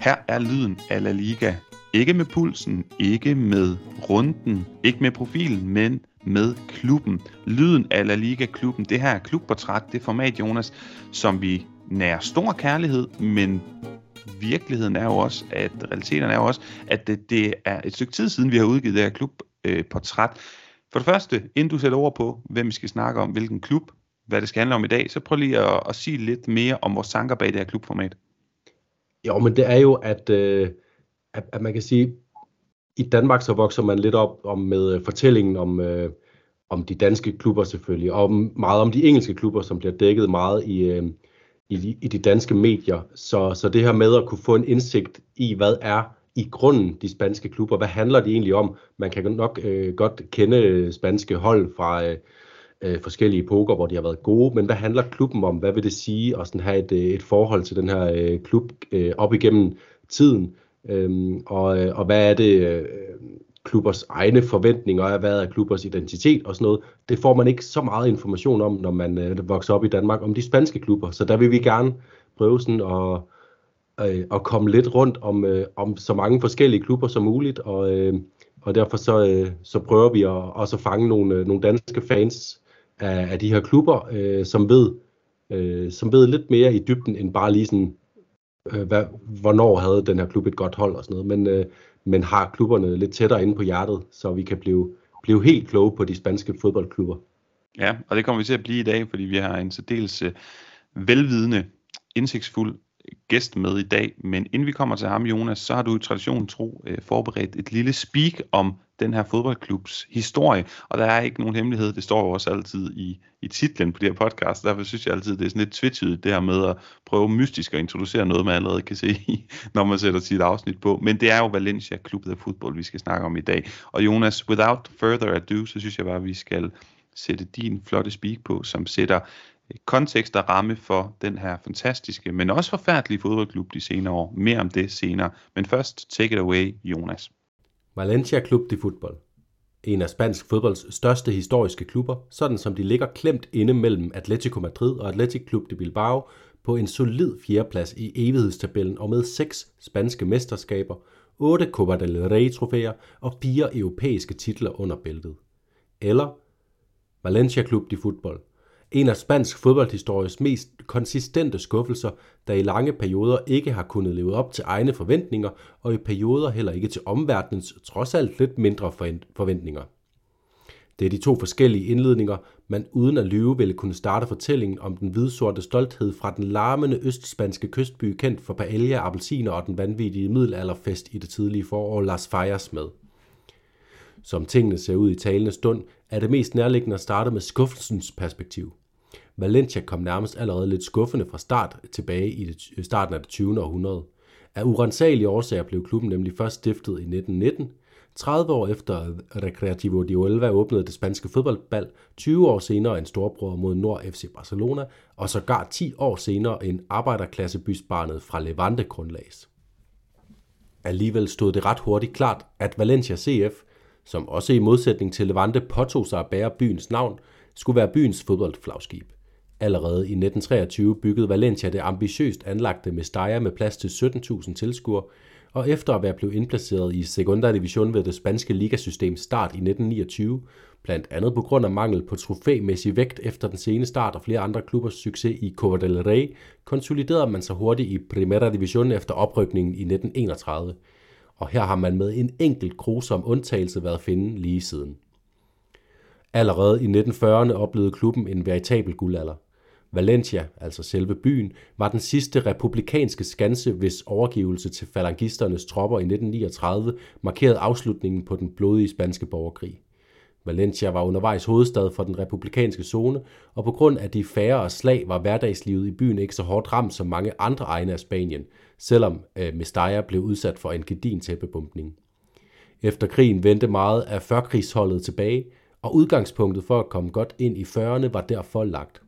Her er lyden af La Liga. Ikke med pulsen, ikke med runden, ikke med profilen, men med klubben. Lyden af La Liga-klubben, det her er klubportræt, det format, Jonas, som vi nærer stor kærlighed, men virkeligheden er jo også, at realiteten er jo også, at det, det er et stykke tid siden, vi har udgivet det her klubportræt. For det første, inden du sætter ord på, hvem vi skal snakke om, hvilken klub, hvad det skal handle om i dag, så prøv lige at, at sige lidt mere om vores tanker bag det her klubformat. Jo, men det er jo, at, øh, at, at man kan sige, i Danmark så vokser man lidt op om med øh, fortællingen om, øh, om de danske klubber selvfølgelig, og meget om de engelske klubber, som bliver dækket meget i, øh, i, de, i de danske medier. Så, så det her med at kunne få en indsigt i, hvad er i grunden de spanske klubber, hvad handler de egentlig om? Man kan nok øh, godt kende øh, spanske hold fra øh, øh, forskellige epoker, hvor de har været gode, men hvad handler klubben om? Hvad vil det sige at sådan have et, øh, et forhold til den her øh, klub øh, op igennem tiden? Øhm, og, øh, og hvad er det øh, klubbers egne forventninger er, hvad er klubbers identitet og sådan noget. Det får man ikke så meget information om, når man øh, vokser op i Danmark, om de spanske klubber. Så der vil vi gerne prøve sådan at, øh, at komme lidt rundt om, øh, om så mange forskellige klubber som muligt, og, øh, og derfor så, øh, så prøver vi at også at fange nogle, øh, nogle danske fans af, af de her klubber, øh, som ved øh, som ved lidt mere i dybden end bare lige sådan øh, hvad, hvornår havde den her klub et godt hold og sådan noget, men, øh, men har klubberne lidt tættere inde på hjertet, så vi kan blive, blive helt kloge på de spanske fodboldklubber. Ja, og det kommer vi til at blive i dag, fordi vi har en særdeles øh, velvidende, indsigtsfuld gæst med i dag. Men inden vi kommer til ham, Jonas, så har du i tradition tro øh, forberedt et lille speak om den her fodboldklubs historie. Og der er ikke nogen hemmelighed, det står jo også altid i, i titlen på det her podcast. Derfor synes jeg altid, det er sådan lidt tvetydigt, det her med at prøve mystisk at introducere noget, man allerede kan se, når man sætter sit afsnit på. Men det er jo Valencia Klub af Fodbold, vi skal snakke om i dag. Og Jonas, without further ado, så synes jeg bare, at vi skal sætte din flotte speak på, som sætter øh, kontekst og ramme for den her fantastiske, men også forfærdelige fodboldklub de senere år. Mere om det senere. Men først, take it away, Jonas. Valencia Club de Fútbol. En af spansk fodbolds største historiske klubber, sådan som de ligger klemt inde mellem Atletico Madrid og Athletic Club de Bilbao på en solid fjerdeplads i evighedstabellen og med seks spanske mesterskaber, otte Copa del Rey trofæer og fire europæiske titler under bæltet. Eller Valencia Club de Fútbol, en af spansk fodboldhistories mest konsistente skuffelser, der i lange perioder ikke har kunnet leve op til egne forventninger, og i perioder heller ikke til omverdenens trods alt lidt mindre forventninger. Det er de to forskellige indledninger, man uden at lyve ville kunne starte fortællingen om den hvidsorte stolthed fra den larmende østspanske kystby kendt for paella, appelsiner og den vanvittige middelalderfest i det tidlige forår Las Fallas med. Som tingene ser ud i talende stund, er det mest nærliggende at starte med skuffelsens perspektiv. Valencia kom nærmest allerede lidt skuffende fra start tilbage i det, starten af det 20. århundrede. Af urensagelige årsager blev klubben nemlig først stiftet i 1919, 30 år efter Recreativo de Huelva åbnede det spanske fodboldbal, 20 år senere en storbror mod Nord FC Barcelona, og sågar 10 år senere en arbejderklassebysbarnet fra Levante grundlags. Alligevel stod det ret hurtigt klart, at Valencia CF, som også i modsætning til Levante påtog sig at bære byens navn, skulle være byens fodboldflagskib. Allerede i 1923 byggede Valencia det ambitiøst anlagte Mestalla med plads til 17.000 tilskuere, og efter at være blevet indplaceret i Segunda Division ved det spanske ligasystem start i 1929, blandt andet på grund af mangel på trofæmæssig vægt efter den sene start og flere andre klubbers succes i Copa del Rey, konsoliderede man sig hurtigt i Primera Division efter oprykningen i 1931. Og her har man med en enkelt grusom undtagelse været at finde lige siden. Allerede i 1940'erne oplevede klubben en veritabel guldalder. Valencia, altså selve byen, var den sidste republikanske skanse, hvis overgivelse til falangisternes tropper i 1939 markerede afslutningen på den blodige spanske borgerkrig. Valencia var undervejs hovedstad for den republikanske zone, og på grund af de færre slag var hverdagslivet i byen ikke så hårdt ramt som mange andre egne af Spanien, selvom øh, Mestalla blev udsat for en gedin tæppebumpning. Efter krigen vendte meget af førkrigsholdet tilbage, og udgangspunktet for at komme godt ind i 40'erne var derfor lagt.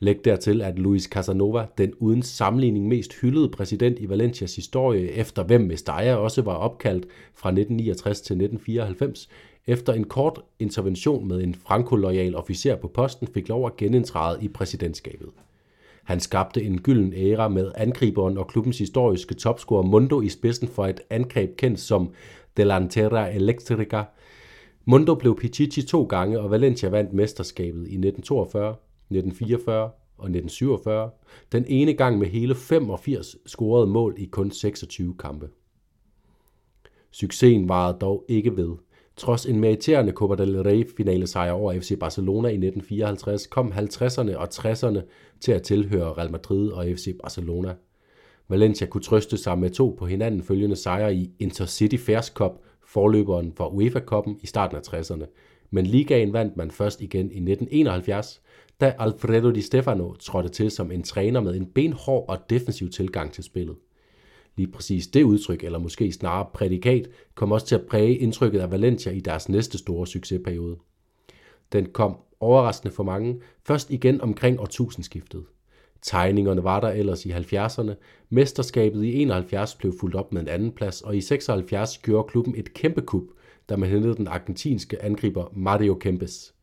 Læg dertil, at Luis Casanova, den uden sammenligning mest hyldede præsident i Valencias historie, efter hvem Mestalla også var opkaldt fra 1969 til 1994, efter en kort intervention med en franco-loyal officer på posten, fik lov at genindtræde i præsidentskabet. Han skabte en gylden æra med angriberen og klubbens historiske topscorer Mundo i spidsen for et angreb kendt som Delantera Electrica. Mundo blev Pichichi to gange, og Valencia vandt mesterskabet i 1942, 1944 og 1947. Den ene gang med hele 85 scorede mål i kun 26 kampe. Succesen varede dog ikke ved. Trods en meriterende Copa del Rey finale sejr over FC Barcelona i 1954, kom 50'erne og 60'erne til at tilhøre Real Madrid og FC Barcelona. Valencia kunne trøste sig med to på hinanden følgende sejre i Intercity Fairs Cup, forløberen for UEFA-koppen i starten af 60'erne. Men ligaen vandt man først igen i 1971, da Alfredo Di Stefano trådte til som en træner med en benhård og defensiv tilgang til spillet. Lige præcis det udtryk, eller måske snarere prædikat, kom også til at præge indtrykket af Valencia i deres næste store succesperiode. Den kom overraskende for mange, først igen omkring årtusindskiftet. Tegningerne var der ellers i 70'erne. Mesterskabet i 71 blev fuldt op med en anden plads, og i 76 gjorde klubben et kæmpe kup, da man hentede den argentinske angriber Mario Kempes.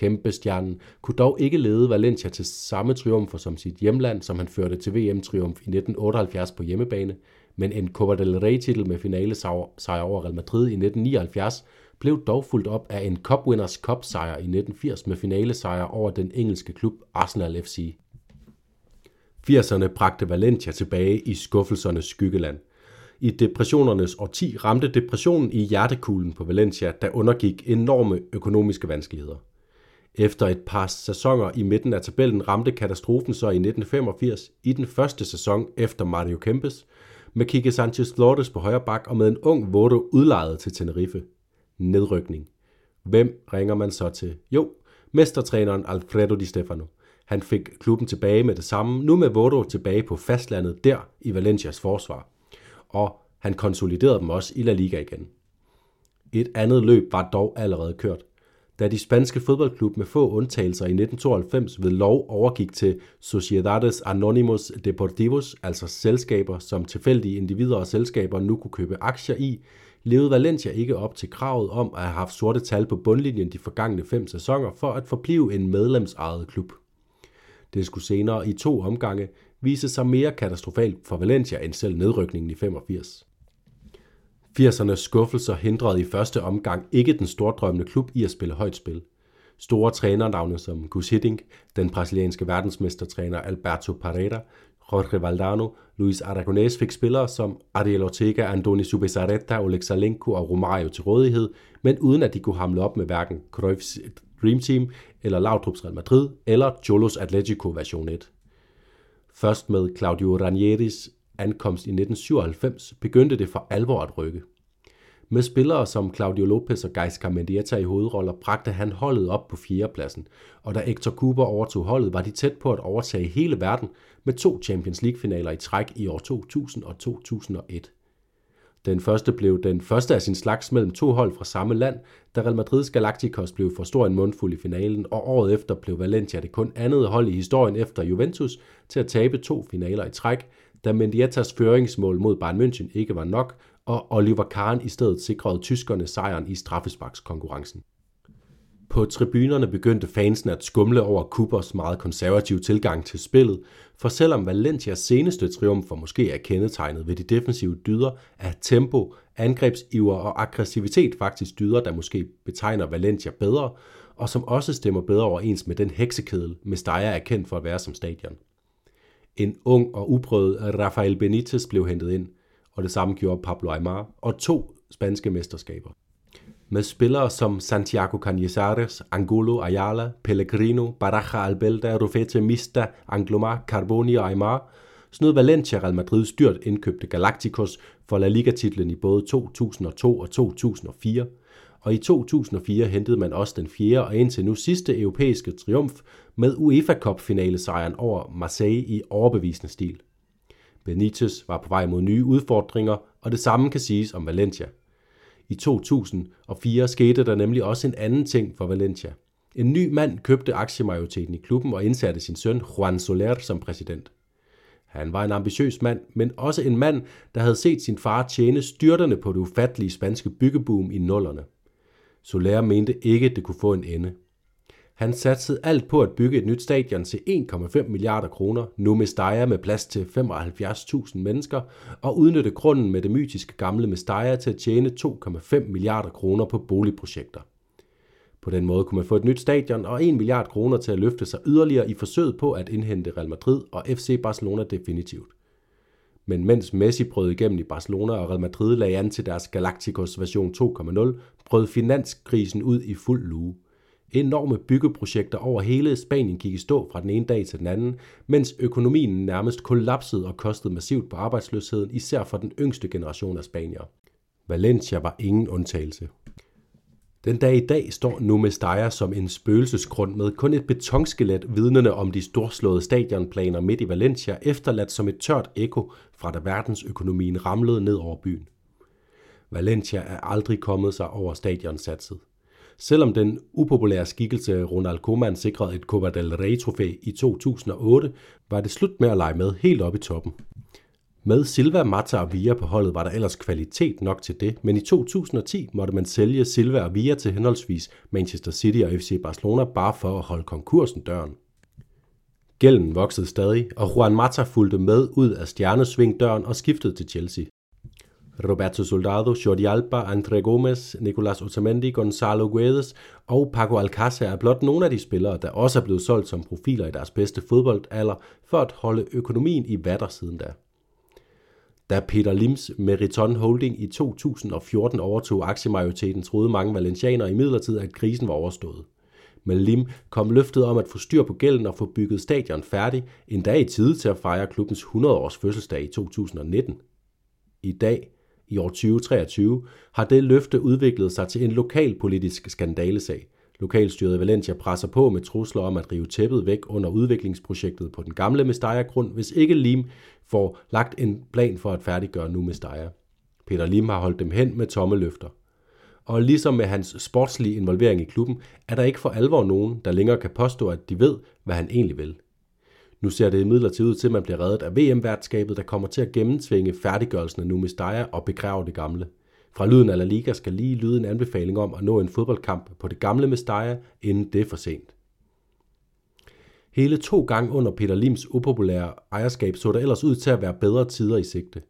Kæmpestjernen kunne dog ikke lede Valencia til samme triumfer som sit hjemland, som han førte til VM-triumf i 1978 på hjemmebane, men en Copa del Rey-titel med finale sejr over Real Madrid i 1979 blev dog fuldt op af en Cup Winners Cup sejr i 1980 med finale sejr over den engelske klub Arsenal FC. 80'erne bragte Valencia tilbage i skuffelsernes skyggeland. I depressionernes årti ramte depressionen i hjertekuglen på Valencia, der undergik enorme økonomiske vanskeligheder. Efter et par sæsoner i midten af tabellen ramte katastrofen så i 1985 i den første sæson efter Mario Kempes, med Kike Sanchez Flores på højre bak og med en ung Vodo udlejet til Tenerife. Nedrykning. Hvem ringer man så til? Jo, mestertræneren Alfredo Di Stefano. Han fik klubben tilbage med det samme, nu med Vodo tilbage på fastlandet der i Valencias forsvar. Og han konsoliderede dem også i La Liga igen. Et andet løb var dog allerede kørt da de spanske fodboldklub med få undtagelser i 1992 ved lov overgik til Sociedades Anónimos Deportivos, altså selskaber, som tilfældige individer og selskaber nu kunne købe aktier i, levede Valencia ikke op til kravet om at have haft sorte tal på bundlinjen de forgangne fem sæsoner for at forblive en medlemsejet klub. Det skulle senere i to omgange vise sig mere katastrofalt for Valencia end selv nedrykningen i 85. 80'ernes skuffelser hindrede i første omgang ikke den stordrømmende klub i at spille højt spil. Store trænernavne som Gus Hiddink, den brasilianske verdensmestertræner Alberto Pereira, Jorge Valdano, Luis Aragonés fik spillere som Ariel Ortega, Andoni Subizarreta, Oleg Salenko og Romario til rådighed, men uden at de kunne hamle op med hverken Cruyffs Dream Team eller Laudrup's Real Madrid eller Cholos Atletico version 1. Først med Claudio Ranieris ankomst i 1997 begyndte det for alvor at rykke. Med spillere som Claudio Lopez og Gais Carmendieta i hovedroller bragte han holdet op på fjerdepladsen, og da Hector Cooper overtog holdet, var de tæt på at overtage hele verden med to Champions League-finaler i træk i år 2000 og 2001. Den første blev den første af sin slags mellem to hold fra samme land, da Real Madrid's Galacticos blev for stor en mundfuld i finalen, og året efter blev Valencia det kun andet hold i historien efter Juventus til at tabe to finaler i træk, da Mendietas føringsmål mod Bayern München ikke var nok, og Oliver Kahn i stedet sikrede tyskerne sejren i straffesparkskonkurrencen. På tribunerne begyndte fansen at skumle over Kubers meget konservative tilgang til spillet, for selvom Valencias seneste triumfer måske er kendetegnet ved de defensive dyder er tempo, angrebsiver og aggressivitet faktisk dyder, der måske betegner Valencia bedre, og som også stemmer bedre overens med den heksekedel, Mestalla er kendt for at være som stadion. En ung og uprøvet Rafael Benitez blev hentet ind, og det samme gjorde Pablo Aymar, og to spanske mesterskaber. Med spillere som Santiago Canizares, Angulo Ayala, Pellegrino, Baraja Albelda, Rufete Mista, Anglomar, Carboni og Aymar, snød Valencia Real Madrids dyrt indkøbte Galacticos for La Liga-titlen i både 2002 og 2004, og i 2004 hentede man også den fjerde og indtil nu sidste europæiske triumf med UEFA Cup finalesejren over Marseille i overbevisende stil. Benitez var på vej mod nye udfordringer, og det samme kan siges om Valencia. I 2004 skete der nemlig også en anden ting for Valencia. En ny mand købte aktiemajoriteten i klubben og indsatte sin søn Juan Soler som præsident. Han var en ambitiøs mand, men også en mand, der havde set sin far tjene styrterne på det ufattelige spanske byggeboom i nullerne. Soler mente ikke, det kunne få en ende. Han satsede alt på at bygge et nyt stadion til 1,5 milliarder kroner, nu med med plads til 75.000 mennesker, og udnytte grunden med det mytiske gamle Mestalla til at tjene 2,5 milliarder kroner på boligprojekter. På den måde kunne man få et nyt stadion og 1 milliard kroner til at løfte sig yderligere i forsøget på at indhente Real Madrid og FC Barcelona definitivt. Men mens Messi brød igennem i Barcelona og Real Madrid lagde an til deres Galacticos version 2.0, brød finanskrisen ud i fuld luge. Enorme byggeprojekter over hele Spanien gik i stå fra den ene dag til den anden, mens økonomien nærmest kollapsede og kostede massivt på arbejdsløsheden, især for den yngste generation af spanier. Valencia var ingen undtagelse. Den dag i dag står Numestaya som en spøgelsesgrund med kun et betonskelet vidnende om de storslåede stadionplaner midt i Valencia, efterladt som et tørt ekko fra da verdensøkonomien ramlede ned over byen. Valencia er aldrig kommet sig over stadionsatset. Selvom den upopulære skikkelse Ronald Koeman sikrede et Copa del Rey-trofæ i 2008, var det slut med at lege med helt op i toppen. Med Silva, Mata og Via på holdet var der ellers kvalitet nok til det, men i 2010 måtte man sælge Silva og Via til henholdsvis Manchester City og FC Barcelona bare for at holde konkursen døren. Gælden voksede stadig, og Juan Mata fulgte med ud af stjernesvingdøren og skiftede til Chelsea. Roberto Soldado, Jordi Alba, André Gomes, Nicolas Otamendi, Gonzalo Guedes og Paco Alcácer er blot nogle af de spillere, der også er blevet solgt som profiler i deres bedste fodboldalder for at holde økonomien i vatter siden da. Da Peter Lims Meriton Holding i 2014 overtog aktiemajoriteten, troede mange valencianere i midlertid, at krisen var overstået. Med Lim kom løftet om at få styr på gælden og få bygget stadion færdig, endda i tide til at fejre klubbens 100-års fødselsdag i 2019. I dag, i år 2023, har det løfte udviklet sig til en lokalpolitisk skandalesag – Lokalstyret i Valencia presser på med trusler om at rive tæppet væk under udviklingsprojektet på den gamle Mestalla-grund, hvis ikke Lim får lagt en plan for at færdiggøre nu Mestalla. Peter Lim har holdt dem hen med tomme løfter. Og ligesom med hans sportslige involvering i klubben, er der ikke for alvor nogen, der længere kan påstå, at de ved, hvad han egentlig vil. Nu ser det imidlertid ud til, at man bliver reddet af VM-værtskabet, der kommer til at gennemtvinge færdiggørelsen af Numestaya og begrave det gamle. Fra Lyden af La Liga skal lige lyde en anbefaling om at nå en fodboldkamp på det gamle Mestalla, inden det er for sent. Hele to gange under Peter Lims upopulære ejerskab så der ellers ud til at være bedre tider i sigte.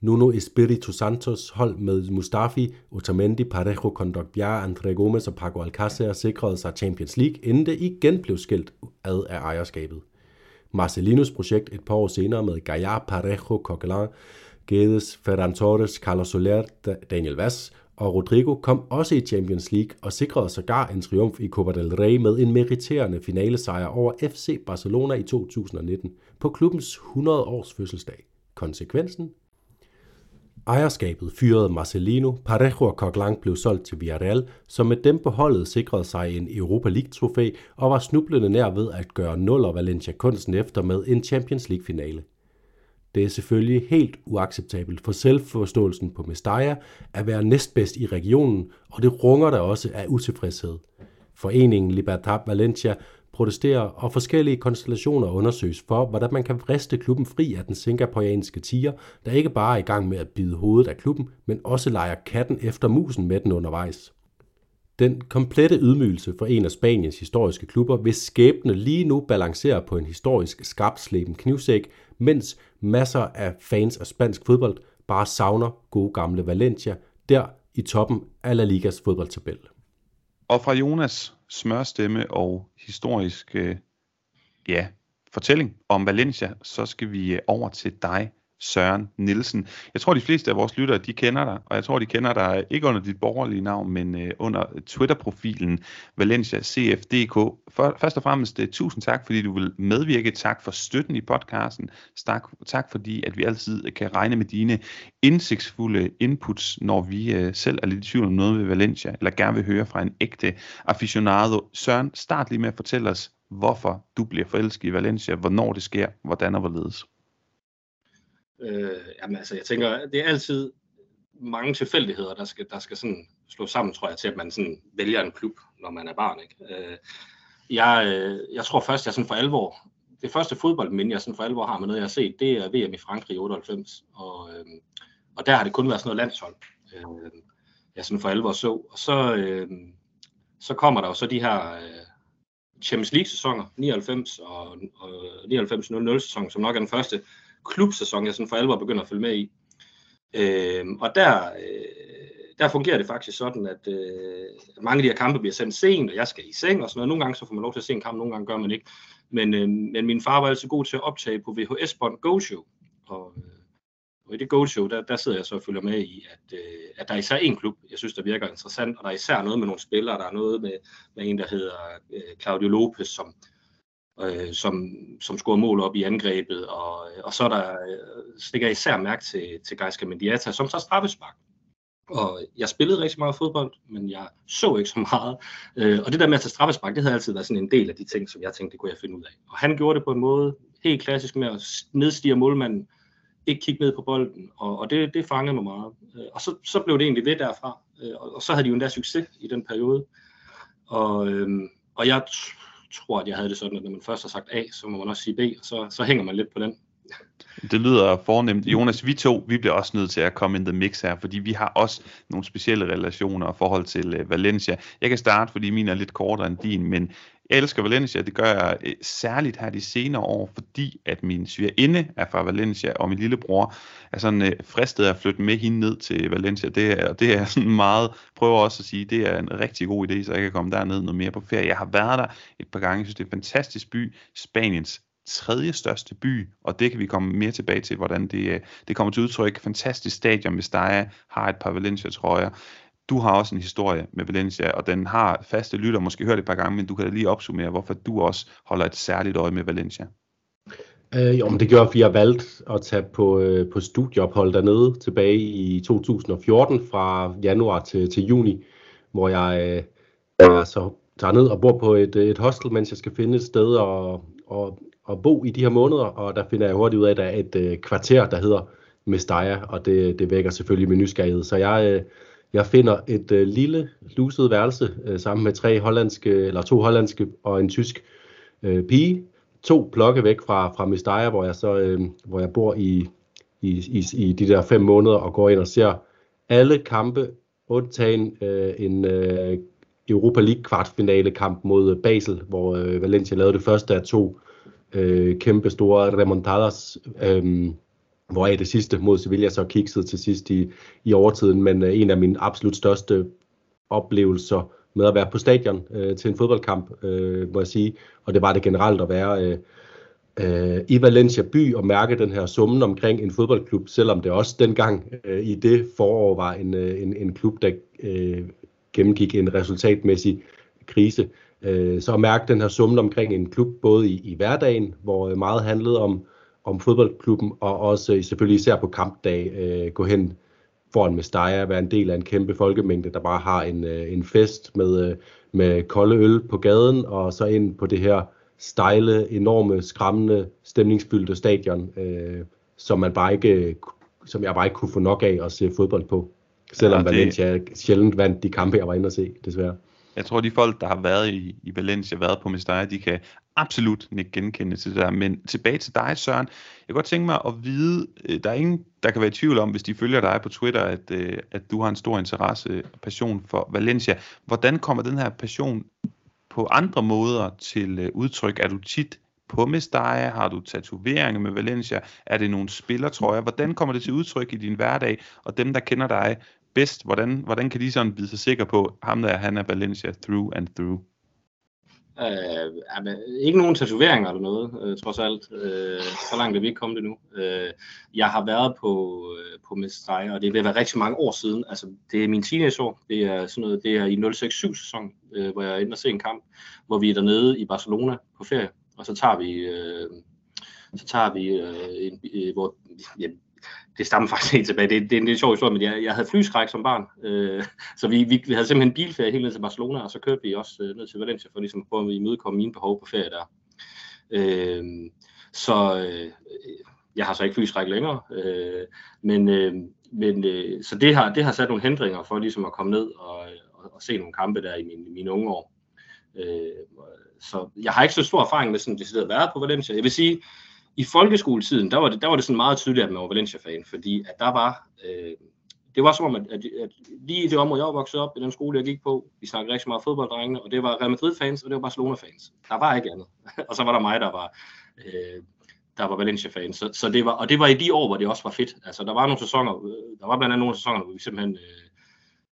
Nuno Espirito Santos hold med Mustafi, Otamendi, Parejo, Kondogbia, André Gomes og Paco Alcácer sikrede sig Champions League, inden det igen blev skilt ad af ejerskabet. Marcelinos projekt et par år senere med Gaia, Parejo, Coquelin Guedes, Ferran Torres, Carlos Soler, Daniel Vaz og Rodrigo kom også i Champions League og sikrede sågar en triumf i Copa del Rey med en meriterende finalesejr over FC Barcelona i 2019 på klubbens 100 års fødselsdag. Konsekvensen? Ejerskabet fyrede Marcelino, Parejo og Coquelin blev solgt til Villarreal, som med dem på holdet sikrede sig en Europa League-trofæ og var snublende nær ved at gøre 0 og Valencia kunsten efter med en Champions League-finale. Det er selvfølgelig helt uacceptabelt for selvforståelsen på Mestalla at være næstbedst i regionen, og det runger der også af utilfredshed. Foreningen Libertad Valencia protesterer, og forskellige konstellationer undersøges for, hvordan man kan vriste klubben fri af den singaporeanske tiger, der ikke bare er i gang med at bide hovedet af klubben, men også leger katten efter musen med den undervejs. Den komplette ydmygelse for en af Spaniens historiske klubber, hvis skæbne lige nu balancerer på en historisk skarpsleben knivsæk, mens masser af fans af spansk fodbold bare savner gode gamle Valencia, der i toppen af La Ligas fodboldtabel. Og fra Jonas smørstemme og historisk øh, ja, fortælling om Valencia, så skal vi øh, over til dig, Søren Nielsen. Jeg tror, de fleste af vores lyttere, de kender dig, og jeg tror, de kender dig ikke under dit borgerlige navn, men øh, under Twitter-profilen Valencia CFDK. For, først og fremmest, øh, tusind tak, fordi du vil medvirke. Tak for støtten i podcasten. Tak, tak fordi, at vi altid øh, kan regne med dine indsigtsfulde inputs, når vi øh, selv er lidt i tvivl om noget ved Valencia, eller gerne vil høre fra en ægte aficionado. Søren, start lige med at fortælle os, hvorfor du bliver forelsket i Valencia, hvornår det sker, hvordan og hvorledes. Øh, jamen altså, jeg tænker, det er altid mange tilfældigheder, der skal, der skal sådan slå sammen, tror jeg, til at man sådan vælger en klub, når man er barn. Ikke? Øh, jeg, øh, jeg tror først, jeg sådan for alvor, det første fodboldminde, jeg sådan for alvor har med noget, jeg har set, det er VM i Frankrig i 98. Og, øh, og der har det kun været sådan noget landshold, øh, jeg sådan for alvor så. Og så, øh, så kommer der jo så de her øh, Champions League-sæsoner, 99 og, og 99-00 sæson, som nok er den første klubsæson, jeg sådan for alvor begynder at følge med i. Øh, og der, øh, der fungerer det faktisk sådan, at øh, mange af de her kampe bliver sendt sent, og jeg skal i seng og sådan noget. Nogle gange så får man lov til at se en kamp, nogle gange gør man ikke. Men, øh, men min far var altid god til at optage på VHS-bånd Go Show. Og, øh, og i det Go Show, der, der sidder jeg så og følger med i, at, øh, at der er især en klub, jeg synes, der virker interessant, og der er især noget med nogle spillere. Der er noget med, med en, der hedder øh, Claudio Lopez, som, øh, som, som scorer mål op i angrebet, og, øh, og så er der, øh, stikker jeg især mærke til, til Gaiska Mendiata, som tager straffespark. Og jeg spillede rigtig meget fodbold, men jeg så ikke så meget. Øh, og det der med at tage straffespark, det havde altid været sådan en del af de ting, som jeg tænkte, det kunne jeg finde ud af. Og han gjorde det på en måde helt klassisk med at nedstige målmanden, ikke kigge ned på bolden, og, og det, det fangede mig meget. Øh, og så, så blev det egentlig ved derfra, øh, og, og så havde de jo endda succes i den periode. Og, øh, og jeg tror, at jeg havde det sådan, at når man først har sagt A, så må man også sige B, og så, så hænger man lidt på den. Det lyder fornemt. Jonas, vi to, vi bliver også nødt til at komme in the mix her, fordi vi har også nogle specielle relationer og forhold til øh, Valencia. Jeg kan starte, fordi min er lidt kortere end din, men jeg elsker Valencia, det gør jeg øh, særligt her de senere år, fordi at min svigerinde er fra Valencia, og min lillebror er sådan øh, fristet at flytte med hende ned til Valencia. Det er, det er sådan meget, prøver også at sige, det er en rigtig god idé, så jeg kan komme derned noget mere på ferie. Jeg har været der et par gange, jeg synes det er en fantastisk by, Spaniens tredje største by, og det kan vi komme mere tilbage til, hvordan det, øh, det kommer til udtryk. Fantastisk stadion, hvis der har et par Valencia-trøjer. Du har også en historie med Valencia, og den har faste lytter måske hørt det et par gange, men du kan da lige opsummere, hvorfor du også holder et særligt øje med Valencia. Øh, jo, men det gjorde, fordi jeg valgte at tage på, øh, på studieophold dernede tilbage i 2014 fra januar til, til juni, hvor jeg øh, så tager ned og bor på et, øh, et hostel, mens jeg skal finde et sted at, at, at bo i de her måneder, og der finder jeg hurtigt ud af, at der er et øh, kvarter, der hedder Mestaya, og det, det vækker selvfølgelig min nysgerrighed. Så jeg, øh, jeg finder et øh, lille, luset værelse øh, sammen med tre hollandske, eller to hollandske og en tysk øh, pige, to blokke væk fra, fra Mestalla, hvor jeg så øh, hvor jeg bor i, i, i, i de der fem måneder og går ind og ser alle kampe, undtagen øh, en øh, Europa League kvartfinale kamp mod øh, Basel, hvor øh, Valencia lavede det første af to øh, kæmpe store remontadas, øh, hvor det sidste mod Sevilla så kiksede til sidst i, i overtiden, men øh, en af mine absolut største oplevelser med at være på stadion øh, til en fodboldkamp, øh, må jeg sige, og det var det generelt at være øh, øh, i Valencia by og mærke den her summen omkring en fodboldklub, selvom det også dengang øh, i det forår var en, øh, en, en klub, der øh, gennemgik en resultatmæssig krise. Øh, så at mærke den her summen omkring en klub, både i, i hverdagen, hvor øh, meget handlede om, om fodboldklubben, og også øh, selvfølgelig især på kampdag øh, gå hen foran Mestalla, være en del af en kæmpe folkemængde, der bare har en, øh, en fest med, øh, med kolde øl på gaden, og så ind på det her stejle, enorme, skræmmende, stemningsfyldte stadion, øh, som man bare ikke, som jeg bare ikke kunne få nok af at se fodbold på. Selvom ja, det... Valencia sjældent vandt de kampe, jeg var inde at se, desværre. Jeg tror, de folk, der har været i, i Valencia, været på Mestalla, de kan absolut ikke genkende til det der. Men tilbage til dig, Søren. Jeg kan godt tænke mig at vide, øh, der er ingen, der kan være i tvivl om, hvis de følger dig på Twitter, at, øh, at du har en stor interesse og passion for Valencia. Hvordan kommer den her passion på andre måder til øh, udtryk? Er du tit på Mestalla? Har du tatoveringer med Valencia? Er det nogle spillertrøjer? Hvordan kommer det til udtryk i din hverdag? Og dem, der kender dig, bedst? Hvordan, hvordan kan de sådan vide sig sikre på, ham der, han er Valencia through and through? Øh, men ikke nogen tatoveringer eller noget, øh, trods alt. Øh, så langt er vi ikke kommet endnu. Øh, jeg har været på, øh, på Mestreje, og det vil være rigtig mange år siden. Altså, det er min teenageår. Det er sådan noget, det er i 067-sæson, øh, hvor jeg er inde og se en kamp, hvor vi er dernede i Barcelona på ferie. Og så tager vi, øh, så tager vi øh, en, øh, hvor, ja, det stammer faktisk helt tilbage. Det, det er en lidt sjov historie, men jeg, jeg havde flyskræk som barn. Øh, så vi, vi, vi havde simpelthen bilferie helt ned til Barcelona, og så kørte vi også øh, ned til Valencia for ligesom at prøve at imødekomme mine behov på ferie der. Øh, så øh, jeg har så ikke flyskræk længere, øh, men, øh, men øh, så det har, det har sat nogle hindringer for ligesom at komme ned og, og, og se nogle kampe der i mine, mine unge år. Øh, så jeg har ikke så stor erfaring med sådan det at være på Valencia. Jeg vil sige, i folkeskoletiden, der var det, der var det sådan meget tydeligt, at man var Valencia-fan, fordi at der var, øh, det var som om, at, at, at lige i det område, jeg var vokset op, i den skole, jeg gik på, vi snakkede rigtig meget fodbolddrengene, og det var Real Madrid-fans, og det var Barcelona-fans. Der var ikke andet. og så var der mig, der var, øh, der var Valencia-fans. Så, så det var, og det var i de år, hvor det også var fedt. Altså, der var nogle sæsoner, øh, der var blandt andet nogle sæsoner, hvor vi simpelthen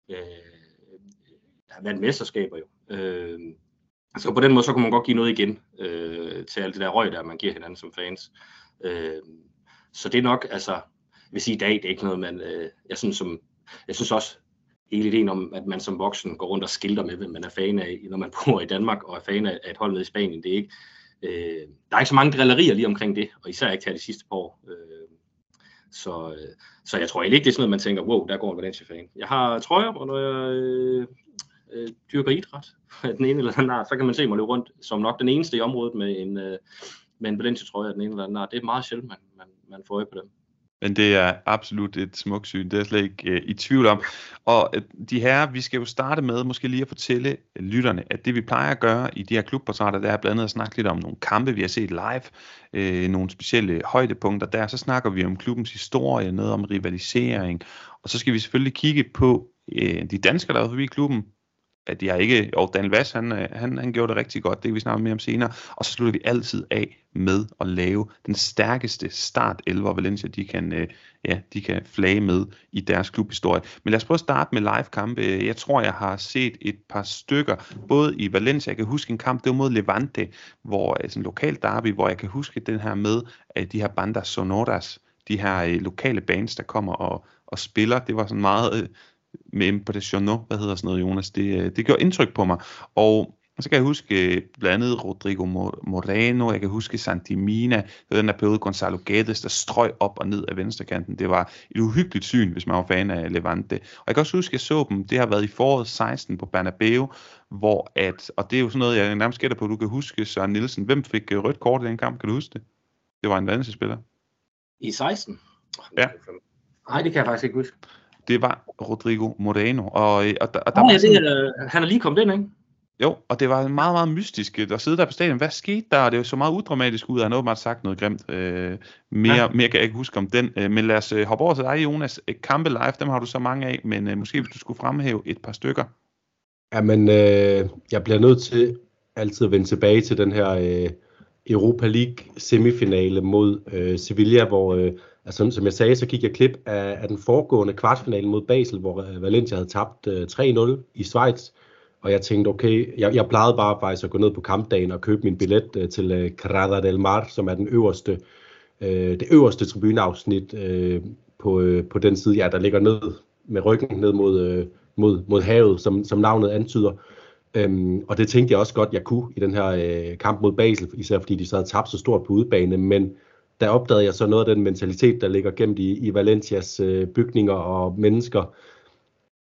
øh, øh, vandt mesterskaber jo. Øh, så på den måde, så kunne man godt give noget igen øh, til alt det der røg, der man giver hinanden som fans. Øh, så det er nok, altså, jeg vil sige i dag, det er ikke noget, man, øh, jeg synes som, jeg synes også, hele ideen om, at man som voksen går rundt og skilter med, hvem man er fan af, når man bor i Danmark og er fan af et hold nede i Spanien, det er ikke, øh, der er ikke så mange drillerier lige omkring det, og især ikke her de sidste par år. Øh, så, øh, så jeg tror egentlig ikke, det er sådan noget, man tænker, wow, der går en Valencia-fan. Jeg har trøjer, og når jeg øh, øh, dyrker idræt af den ene eller anden art, så kan man se mig løbe rundt som nok den eneste i området med en, øh, med en Valencia-trøje af den ene eller anden art. Det er meget sjældent, man, man, man får øje på dem. Men det er absolut et smukt syn, det er jeg slet ikke øh, i tvivl om. Og øh, de her, vi skal jo starte med måske lige at fortælle øh, lytterne, at det vi plejer at gøre i de her klubportrætter, der er blandt andet at snakke lidt om nogle kampe, vi har set live, øh, nogle specielle højdepunkter der, så snakker vi om klubbens historie, noget om rivalisering, og så skal vi selvfølgelig kigge på øh, de danskere, der er forbi klubben, at de har ikke, og Daniel Vass, han, øh, han, han gjorde det rigtig godt, det kan vi snakke mere om senere, og så slutter vi altid af med at lave den stærkeste start 11, Valencia de kan, øh, ja, de kan flage med i deres klubhistorie. Men lad os prøve at starte med live-kampe. Jeg tror, jeg har set et par stykker, både i Valencia, jeg kan huske en kamp, det var mod Levante, hvor øh, sådan en lokal derby, hvor jeg kan huske den her med, at de her bandas sonoras, de her øh, lokale bands, der kommer og, og spiller, det var sådan meget med impressiono, hvad hedder sådan noget, Jonas, det, øh, det gjorde indtryk på mig. Og så kan jeg huske øh, blandt andet Rodrigo Moreno, jeg kan huske Santimina, det den der periode Gonzalo Guedes, der strøg op og ned af venstrekanten. Det var et uhyggeligt syn, hvis man var fan af Levante. Og jeg kan også huske, at jeg så dem, det har været i foråret 16 på Bernabeu, hvor at, og det er jo sådan noget, jeg nærmest gætter på, du kan huske, Søren Nielsen. Hvem fik øh, rødt kort i den kamp, kan du huske det? Det var en Valencia-spiller. I 16? Ja. Nej, det kan jeg faktisk ikke huske det var Rodrigo Moreno. Og, øh, og, og der oh, ja, sådan, det, uh, han er lige kommet ind, ikke? Jo, og det var meget, meget mystisk at sidde der på stadion. Hvad skete der? Og det var så meget udramatisk ud, at han åbenbart sagt noget grimt. Øh, mere, ja. mere kan jeg ikke huske om den. Øh, men lad os øh, hoppe over til dig, Jonas. Kampe live, dem har du så mange af, men øh, måske hvis du skulle fremhæve et par stykker. Jamen, øh, jeg bliver nødt til altid at vende tilbage til den her øh, Europa League semifinale mod øh, Sevilla, hvor øh, Altså, som jeg sagde, så gik jeg klip af, af den foregående kvartfinale mod Basel, hvor øh, Valencia havde tabt øh, 3-0 i Schweiz. Og jeg tænkte, okay, jeg, jeg plejede bare faktisk at gå ned på kampdagen og købe min billet øh, til øh, Carrera del Mar, som er den øverste, øh, det øverste tribuneafsnit øh, på, øh, på den side, ja, der ligger ned med ryggen ned mod, øh, mod, mod havet, som, som navnet antyder. Øhm, og det tænkte jeg også godt, jeg kunne i den her øh, kamp mod Basel, især fordi de så havde tabt så stort på udebane, men der opdagede jeg så noget af den mentalitet, der ligger gemt i, i Valencias øh, bygninger og mennesker.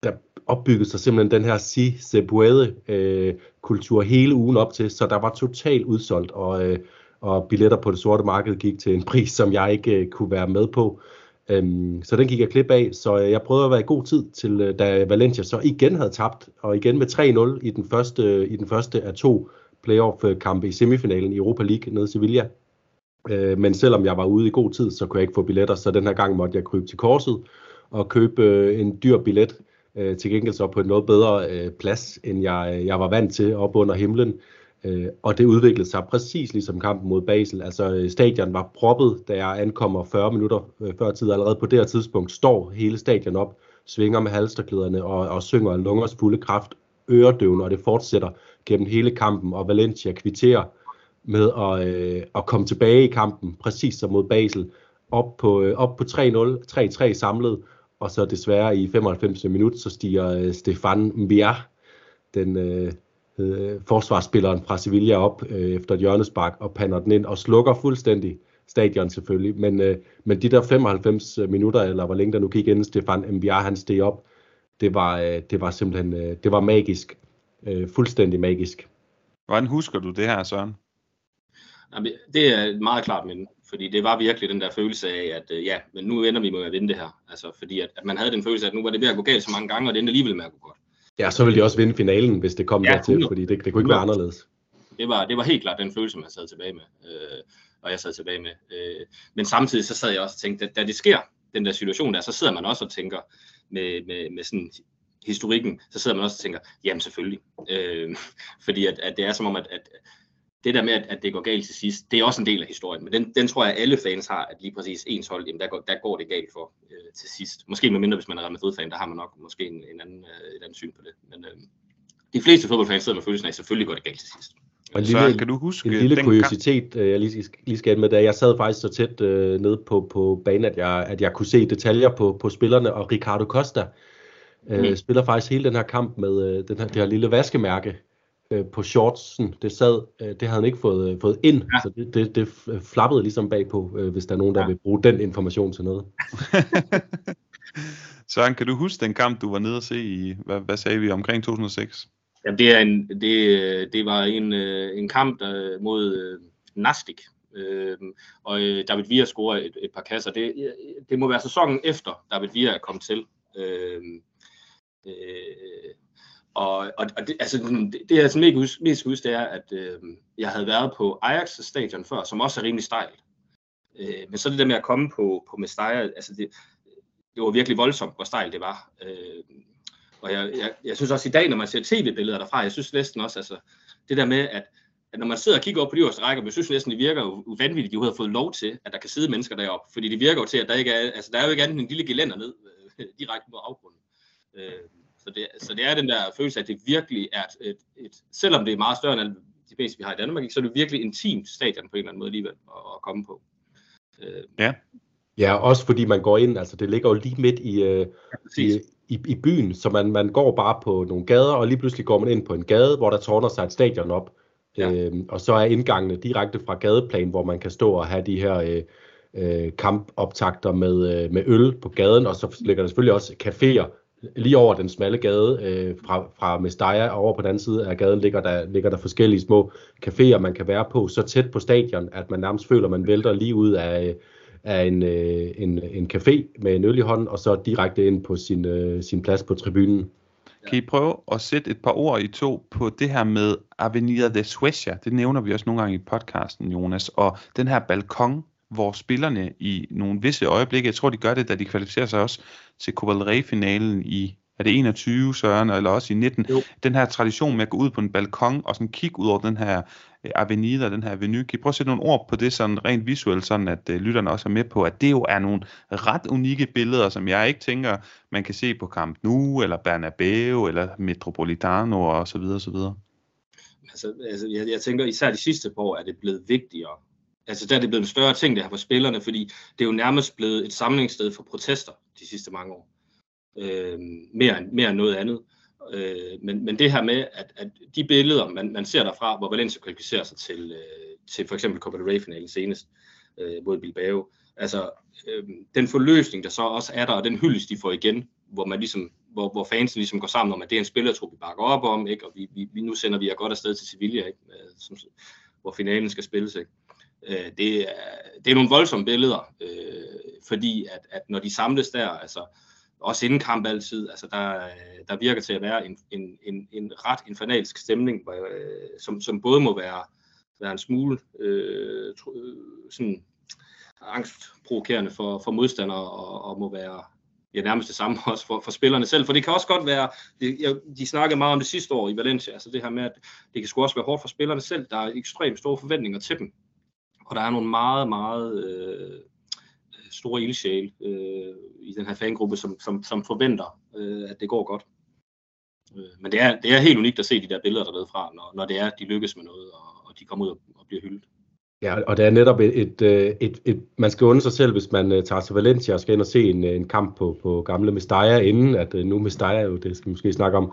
Der opbyggede sig simpelthen den her si se puede øh, kultur hele ugen op til, så der var totalt udsolgt, og, øh, og billetter på det sorte marked gik til en pris, som jeg ikke øh, kunne være med på. Øhm, så den gik jeg klip af, så øh, jeg prøvede at være i god tid til, øh, da Valencia så igen havde tabt, og igen med 3-0 i den første, øh, i den første af to playoff-kampe øh, i semifinalen i Europa League nede i Sevilla. Øh, men selvom jeg var ude i god tid, så kunne jeg ikke få billetter, så den her gang måtte jeg krybe til korset og købe øh, en dyr billet. Øh, til gengæld så på en noget bedre øh, plads, end jeg, øh, jeg var vant til op under himlen. Øh, og det udviklede sig præcis ligesom kampen mod Basel. Altså øh, stadion var proppet, da jeg ankommer 40 minutter øh, før tid. Allerede på det her tidspunkt står hele stadion op, svinger med halsterklæderne og, og synger lungers fulde kraft øredøvende, og det fortsætter gennem hele kampen, og Valencia kvitterer med at, øh, at komme tilbage i kampen, præcis som mod Basel, op på, øh, op på 3-0, 3-3 samlet, og så desværre i 95. minut, så stiger øh, Stefan Mbia, den øh, øh, forsvarsspilleren fra Sevilla op øh, efter et hjørnespark, og pander den ind og slukker fuldstændig stadion selvfølgelig, men, øh, men de der 95 øh, minutter, eller hvor længe der nu gik inden Stefan Mbia, han steg op, det var, øh, det var simpelthen, øh, det var magisk, øh, fuldstændig magisk. Hvordan husker du det her, Søren? Jamen, det er meget klart men fordi det var virkelig den der følelse af, at øh, ja, men nu ender vi med at vinde det her. Altså, fordi at, at man havde den følelse af, at nu var det ved at gå galt så mange gange, og det endte alligevel med at gå godt. Ja, så ville de også vinde finalen, hvis det kom ja, dertil, fordi det, det kunne ikke være anderledes. Det var, det var helt klart den følelse, man sad tilbage med, øh, og jeg sad tilbage med. Øh, men samtidig så sad jeg også og tænkte, at da det sker, den der situation der, så sidder man også og tænker, med, med, med sådan historikken, så sidder man også og tænker, jamen selvfølgelig. Øh, fordi at, at det er som om, at, at det der med, at, at det går galt til sidst, det er også en del af historien, men den, den tror jeg, alle fans har, at lige præcis ens hold, jamen der, går, der går det galt for øh, til sidst. Måske med mindre, hvis man er Real Madrid-fan, der har man nok måske en, en anden, øh, et andet syn på det. Men øh, de fleste fodboldfans sidder med følelsen af, at selvfølgelig går det galt til sidst. Og en lille, så kan du huske en lille kuriositet? Øh, jeg lige, lige skal med, da jeg sad faktisk så tæt øh, nede på, på banen, at jeg, at jeg kunne se detaljer på, på spillerne, og Ricardo Costa øh, mm. spiller faktisk hele den her kamp med øh, den her, det her lille vaskemærke øh, på shortsen. Det sad, øh, det havde han ikke fået, øh, fået ind, ja. så det, det, det flappede ligesom bagpå, øh, hvis der er nogen, der ja. vil bruge den information til noget. Søren, kan du huske den kamp, du var nede og se i, hvad, hvad sagde vi, omkring 2006? Jamen, det, er en, det, det var en, øh, en kamp der, mod øh, Nastic, øh, og øh, David Villa scorer et, et par kasser. Det, det må være sæsonen efter, David Villa er kommet til. Øh, øh, og, og, og det, altså, det, det jeg altså mest, husk, mest det er, at øh, jeg havde været på Ajax stadion før, som også er rimelig stejl. Øh, men så det der med at komme på, på Mestalla, altså det, det var virkelig voldsomt, hvor stejl det var. Øh, og jeg, jeg, jeg synes også i dag, når man ser tv-billeder derfra, jeg synes næsten også, altså, det der med, at, at når man sidder og kigger op på de øverste rækker, jeg synes næsten, det virker jo vanvittigt, at de har fået lov til, at der kan sidde mennesker deroppe, fordi det virker jo til, at der ikke er, altså, der er jo ikke andet end en lille gelænder ned øh, direkte mod afgrunden. Øh, så, det, så det er den der følelse, at det virkelig er et, et, et selvom det er meget større end de fleste, vi har i Danmark, så er det virkelig intimt stadion på en eller anden måde alligevel at, at komme på. Øh, ja. Ja, også fordi man går ind, altså det ligger jo lige midt i, øh, ja, i, i, i byen, så man, man går bare på nogle gader, og lige pludselig går man ind på en gade, hvor der tårner sig et stadion op. Ja. Øhm, og så er indgangene direkte fra gadeplan, hvor man kan stå og have de her øh, øh, kampoptakter med, øh, med øl på gaden, og så ligger der selvfølgelig også caféer lige over den smalle gade øh, fra, fra Mestalla og over på den anden side af gaden ligger der, ligger der forskellige små caféer, man kan være på, så tæt på stadion, at man nærmest føler, man vælter lige ud af, af en, øh, en, en café med en øl i hånden, og så direkte ind på sin, øh, sin plads på tribunen. Kan I prøve at sætte et par ord i to på det her med Avenida de Suecia? Det nævner vi også nogle gange i podcasten, Jonas. Og den her balkon, hvor spillerne i nogle visse øjeblikke, jeg tror de gør det, da de kvalificerer sig også til Copa del Rey-finalen i er det 21, Søren, eller også i 19, jo. den her tradition med at gå ud på en balkon og sådan kigge ud over den her øh, avenida, den her avenue. Kan I prøve at sætte nogle ord på det sådan rent visuelt, sådan at uh, lytterne også er med på, at det jo er nogle ret unikke billeder, som jeg ikke tænker, man kan se på Camp Nou, eller Bernabeu, eller Metropolitano og så videre, og så videre. Altså, altså jeg, jeg tænker især de sidste par år er det blevet vigtigere. Altså der er det blevet en større ting, det her for spillerne, fordi det er jo nærmest blevet et samlingssted for protester de sidste mange år øh, mere, mere end noget andet. Øh, men, men det her med, at, at de billeder, man, man ser derfra, hvor Valencia kvalificerer sig til, øh, til for eksempel Copa del Rey-finalen senest øh, mod Bilbao, altså øh, den forløsning, der så også er der, og den hyldest, de får igen, hvor man ligesom, hvor, hvor fansen ligesom går sammen om, at det er en spillertrup, vi bakker op om, ikke? og vi, vi, vi, nu sender vi jer godt afsted til Sevilla, ikke? Som, hvor finalen skal spilles. Ikke? Øh, det, er, det er nogle voldsomme billeder, øh, fordi at, at når de samles der, altså også inden kamp altid, altså der, øh, der virker til at være en, en, en, en ret infernalsk stemning, hvor, øh, som, som både må være, være en smule øh, øh sådan angstprovokerende for, for modstandere, og, og må være ja, nærmest det samme også for, for spillerne selv. For det kan også godt være, det, jeg, de snakkede meget om det sidste år i Valencia, altså det her med, at det kan sgu også være hårdt for spillerne selv. Der er ekstremt store forventninger til dem. Og der er nogle meget, meget øh, øh, store ildsjæle øh, i den her fangruppe, som, som, som forventer, øh, at det går godt. Øh, men det er, det er helt unikt at se de der billeder dernede fra, når, når det er, at de lykkes med noget, og, og de kommer ud og, og bliver hyldet. Ja, og det er netop et, et, et, et, et man skal undre sig selv, hvis man øh, tager til Valencia og skal ind og se en, en kamp på, på gamle Mestalla, inden at nu Mestalla jo, det skal vi måske snakke om,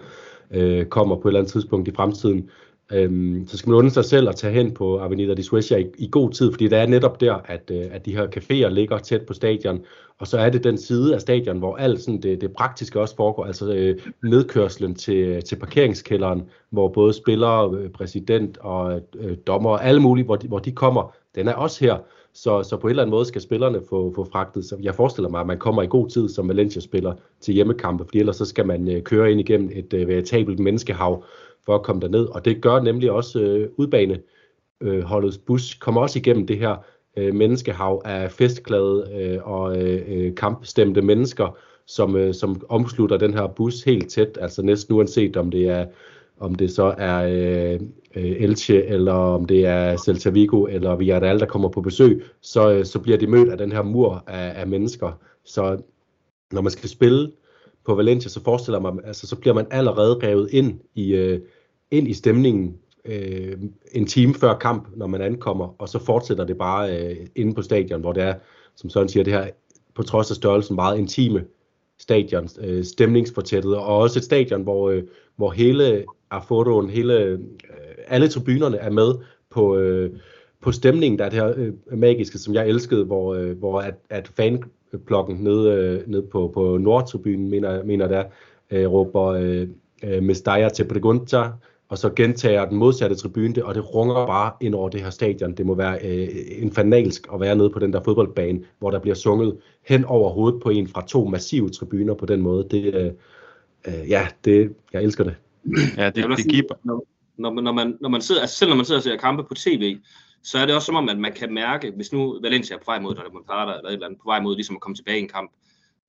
øh, kommer på et eller andet tidspunkt i fremtiden. Øhm, så skal man undre sig selv at tage hen på Avenida de Suecia i, i god tid, fordi det er netop der, at, øh, at de her caféer ligger tæt på stadion, og så er det den side af stadion, hvor alt sådan det, det praktiske også foregår, altså øh, nedkørslen til, til parkeringskælderen, hvor både spillere, øh, præsident og øh, dommer og alle mulige, hvor de, hvor de kommer, den er også her. Så, så på en eller anden måde skal spillerne få, få fragtet. Så jeg forestiller mig, at man kommer i god tid som Valencia-spiller til hjemmekampe, fordi ellers så skal man øh, køre ind igennem et øh, veritabelt menneskehav, for at komme derned. Og det gør nemlig også øh, udbane øh, holdets bus, kommer også igennem det her øh, menneskehav af festglade øh, og øh, øh, kampstemte mennesker, som, øh, som omslutter den her bus helt tæt, altså næsten uanset om det er om det så er øh, øh, Elche, eller om det er Celta Vigo, eller Villarreal, der kommer på besøg, så, øh, så bliver de mødt af den her mur af, af mennesker. Så når man skal spille på Valencia, så forestiller man, altså så bliver man allerede revet ind i, øh, ind i stemningen øh, en time før kamp, når man ankommer, og så fortsætter det bare øh, inde på stadion, hvor det er, som Søren siger, det her på trods af størrelsen meget intime stadion, øh, stemningsfortættet, og også et stadion, hvor, øh, hvor hele Afotoen, hele, øh, alle tribunerne er med på, øh, på stemningen, der er det her øh, magiske, som jeg elskede, hvor, øh, hvor at, at fanplokken nede, øh, nede på, på Nordtribunen, mener, mener der, øh, råber øh, øh, Mestalla til Pregunta, og så gentager den modsatte tribune det, og det runger bare ind over det her stadion. Det må være øh, en fanalsk at være nede på den der fodboldbane, hvor der bliver sunget hen over hovedet på en fra to massive tribuner på den måde. Det, øh, øh, ja, det, jeg elsker det. Ja, det, det giver... Når, når, når, man, når man sidder, altså selv når man sidder og ser kampe på tv, så er det også som om, at man kan mærke, hvis nu Valencia er på vej mod Dortmund Plata, eller et eller andet, på vej mod ligesom at komme tilbage i en kamp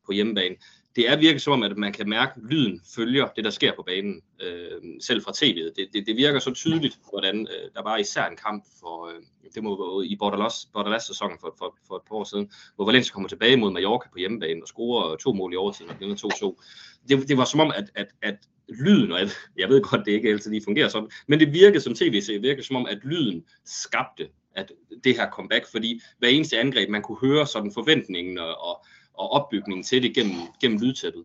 på hjemmebane, det er virkelig som om, at man kan mærke, at lyden følger det, der sker på banen, øh, selv fra tv'et. Det, det, det virker så tydeligt, hvordan øh, der var især en kamp for, øh, det må være i Bordalas-sæsonen for, for, for et par år siden, hvor Valencia kommer tilbage mod Mallorca på hjemmebane og scorer to mål i overtiden og vinder 2-2. Det, det var som om, at, at, at lyden, og jeg, jeg ved godt, det ikke altid lige fungerer sådan, men det virkede som tv det virkede som om, at lyden skabte at det her comeback, fordi hver eneste angreb, man kunne høre sådan forventningen og, og og opbygningen til det gennem, gennem lydtæppet.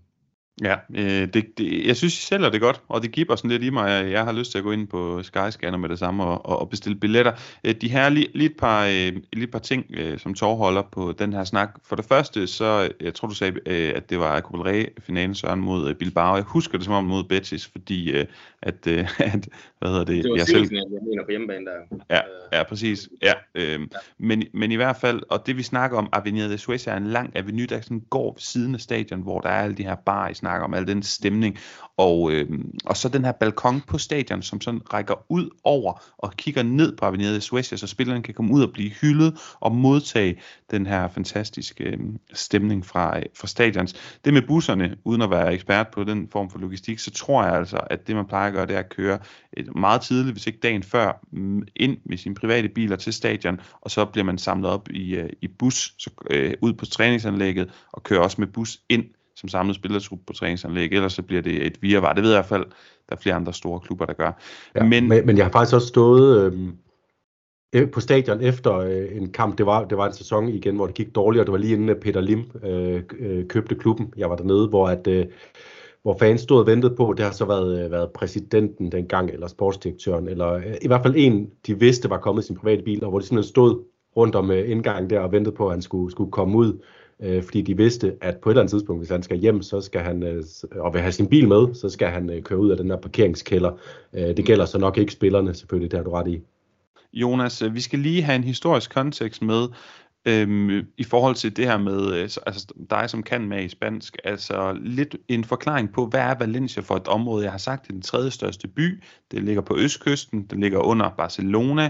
Ja, øh, det, det, jeg synes, I sælger det godt, og det giver sådan lidt i mig, at jeg har lyst til at gå ind på Skyscanner med det samme og, og, og bestille billetter. Øh, de her lige, lige, et par, øh, lige et par ting, øh, som Tor holder på den her snak. For det første, så jeg tror du sagde, øh, at det var Copa del finalen Søren mod øh, Bilbao. Jeg husker det som om mod Betis, fordi øh, at, øh, at, hvad hedder det? Det var jeg selv... jeg mener på hjemmebane der. Ja, ja præcis. Ja, øh, ja. Men, men i hvert fald, og det vi snakker om, Avenida de Suez er en lang avenue, der sådan går ved siden af stadion, hvor der er alle de her barer, snakker om, al den stemning. Og, øh, og så den her balkon på stadion, som sådan rækker ud over og kigger ned på Avenida de Suecia, så spillerne kan komme ud og blive hyldet og modtage den her fantastiske øh, stemning fra, øh, fra stadions. Det med busserne, uden at være ekspert på den form for logistik, så tror jeg altså, at det man plejer at gøre, det er at køre et meget tidligt, hvis ikke dagen før, mm, ind med sine private biler til stadion, og så bliver man samlet op i, øh, i bus, så, øh, ud på træningsanlægget, og kører også med bus ind som samlet spillertrup på træningsanlæg, ellers så bliver det et virvar. Det ved jeg i hvert fald, der er flere andre store klubber, der gør. Ja, men, men, men jeg har faktisk også stået øh, på stadion efter øh, en kamp. Det var, det var en sæson igen, hvor det gik dårligt, og det var lige inden Peter Lim øh, øh, købte klubben. Jeg var dernede, hvor at... Øh, hvor fans stod og ventede på, det har så været, øh, været præsidenten dengang, eller sportsdirektøren, eller øh, i hvert fald en, de vidste var kommet i sin private bil, og hvor de simpelthen stod rundt om indgangen der og ventede på, at han skulle, skulle komme ud øh, fordi de vidste, at på et eller andet tidspunkt, hvis han skal hjem, så skal han, øh, og vil have sin bil med, så skal han øh, køre ud af den her parkeringskælder. Øh, det gælder så nok ikke spillerne, selvfølgelig, det har du ret i. Jonas, øh, vi skal lige have en historisk kontekst med, øhm, i forhold til det her med, øh, altså dig som kan med i spansk, altså lidt en forklaring på, hvad er Valencia for et område? Jeg har sagt, det er den tredje største by, det ligger på østkysten, det ligger under Barcelona,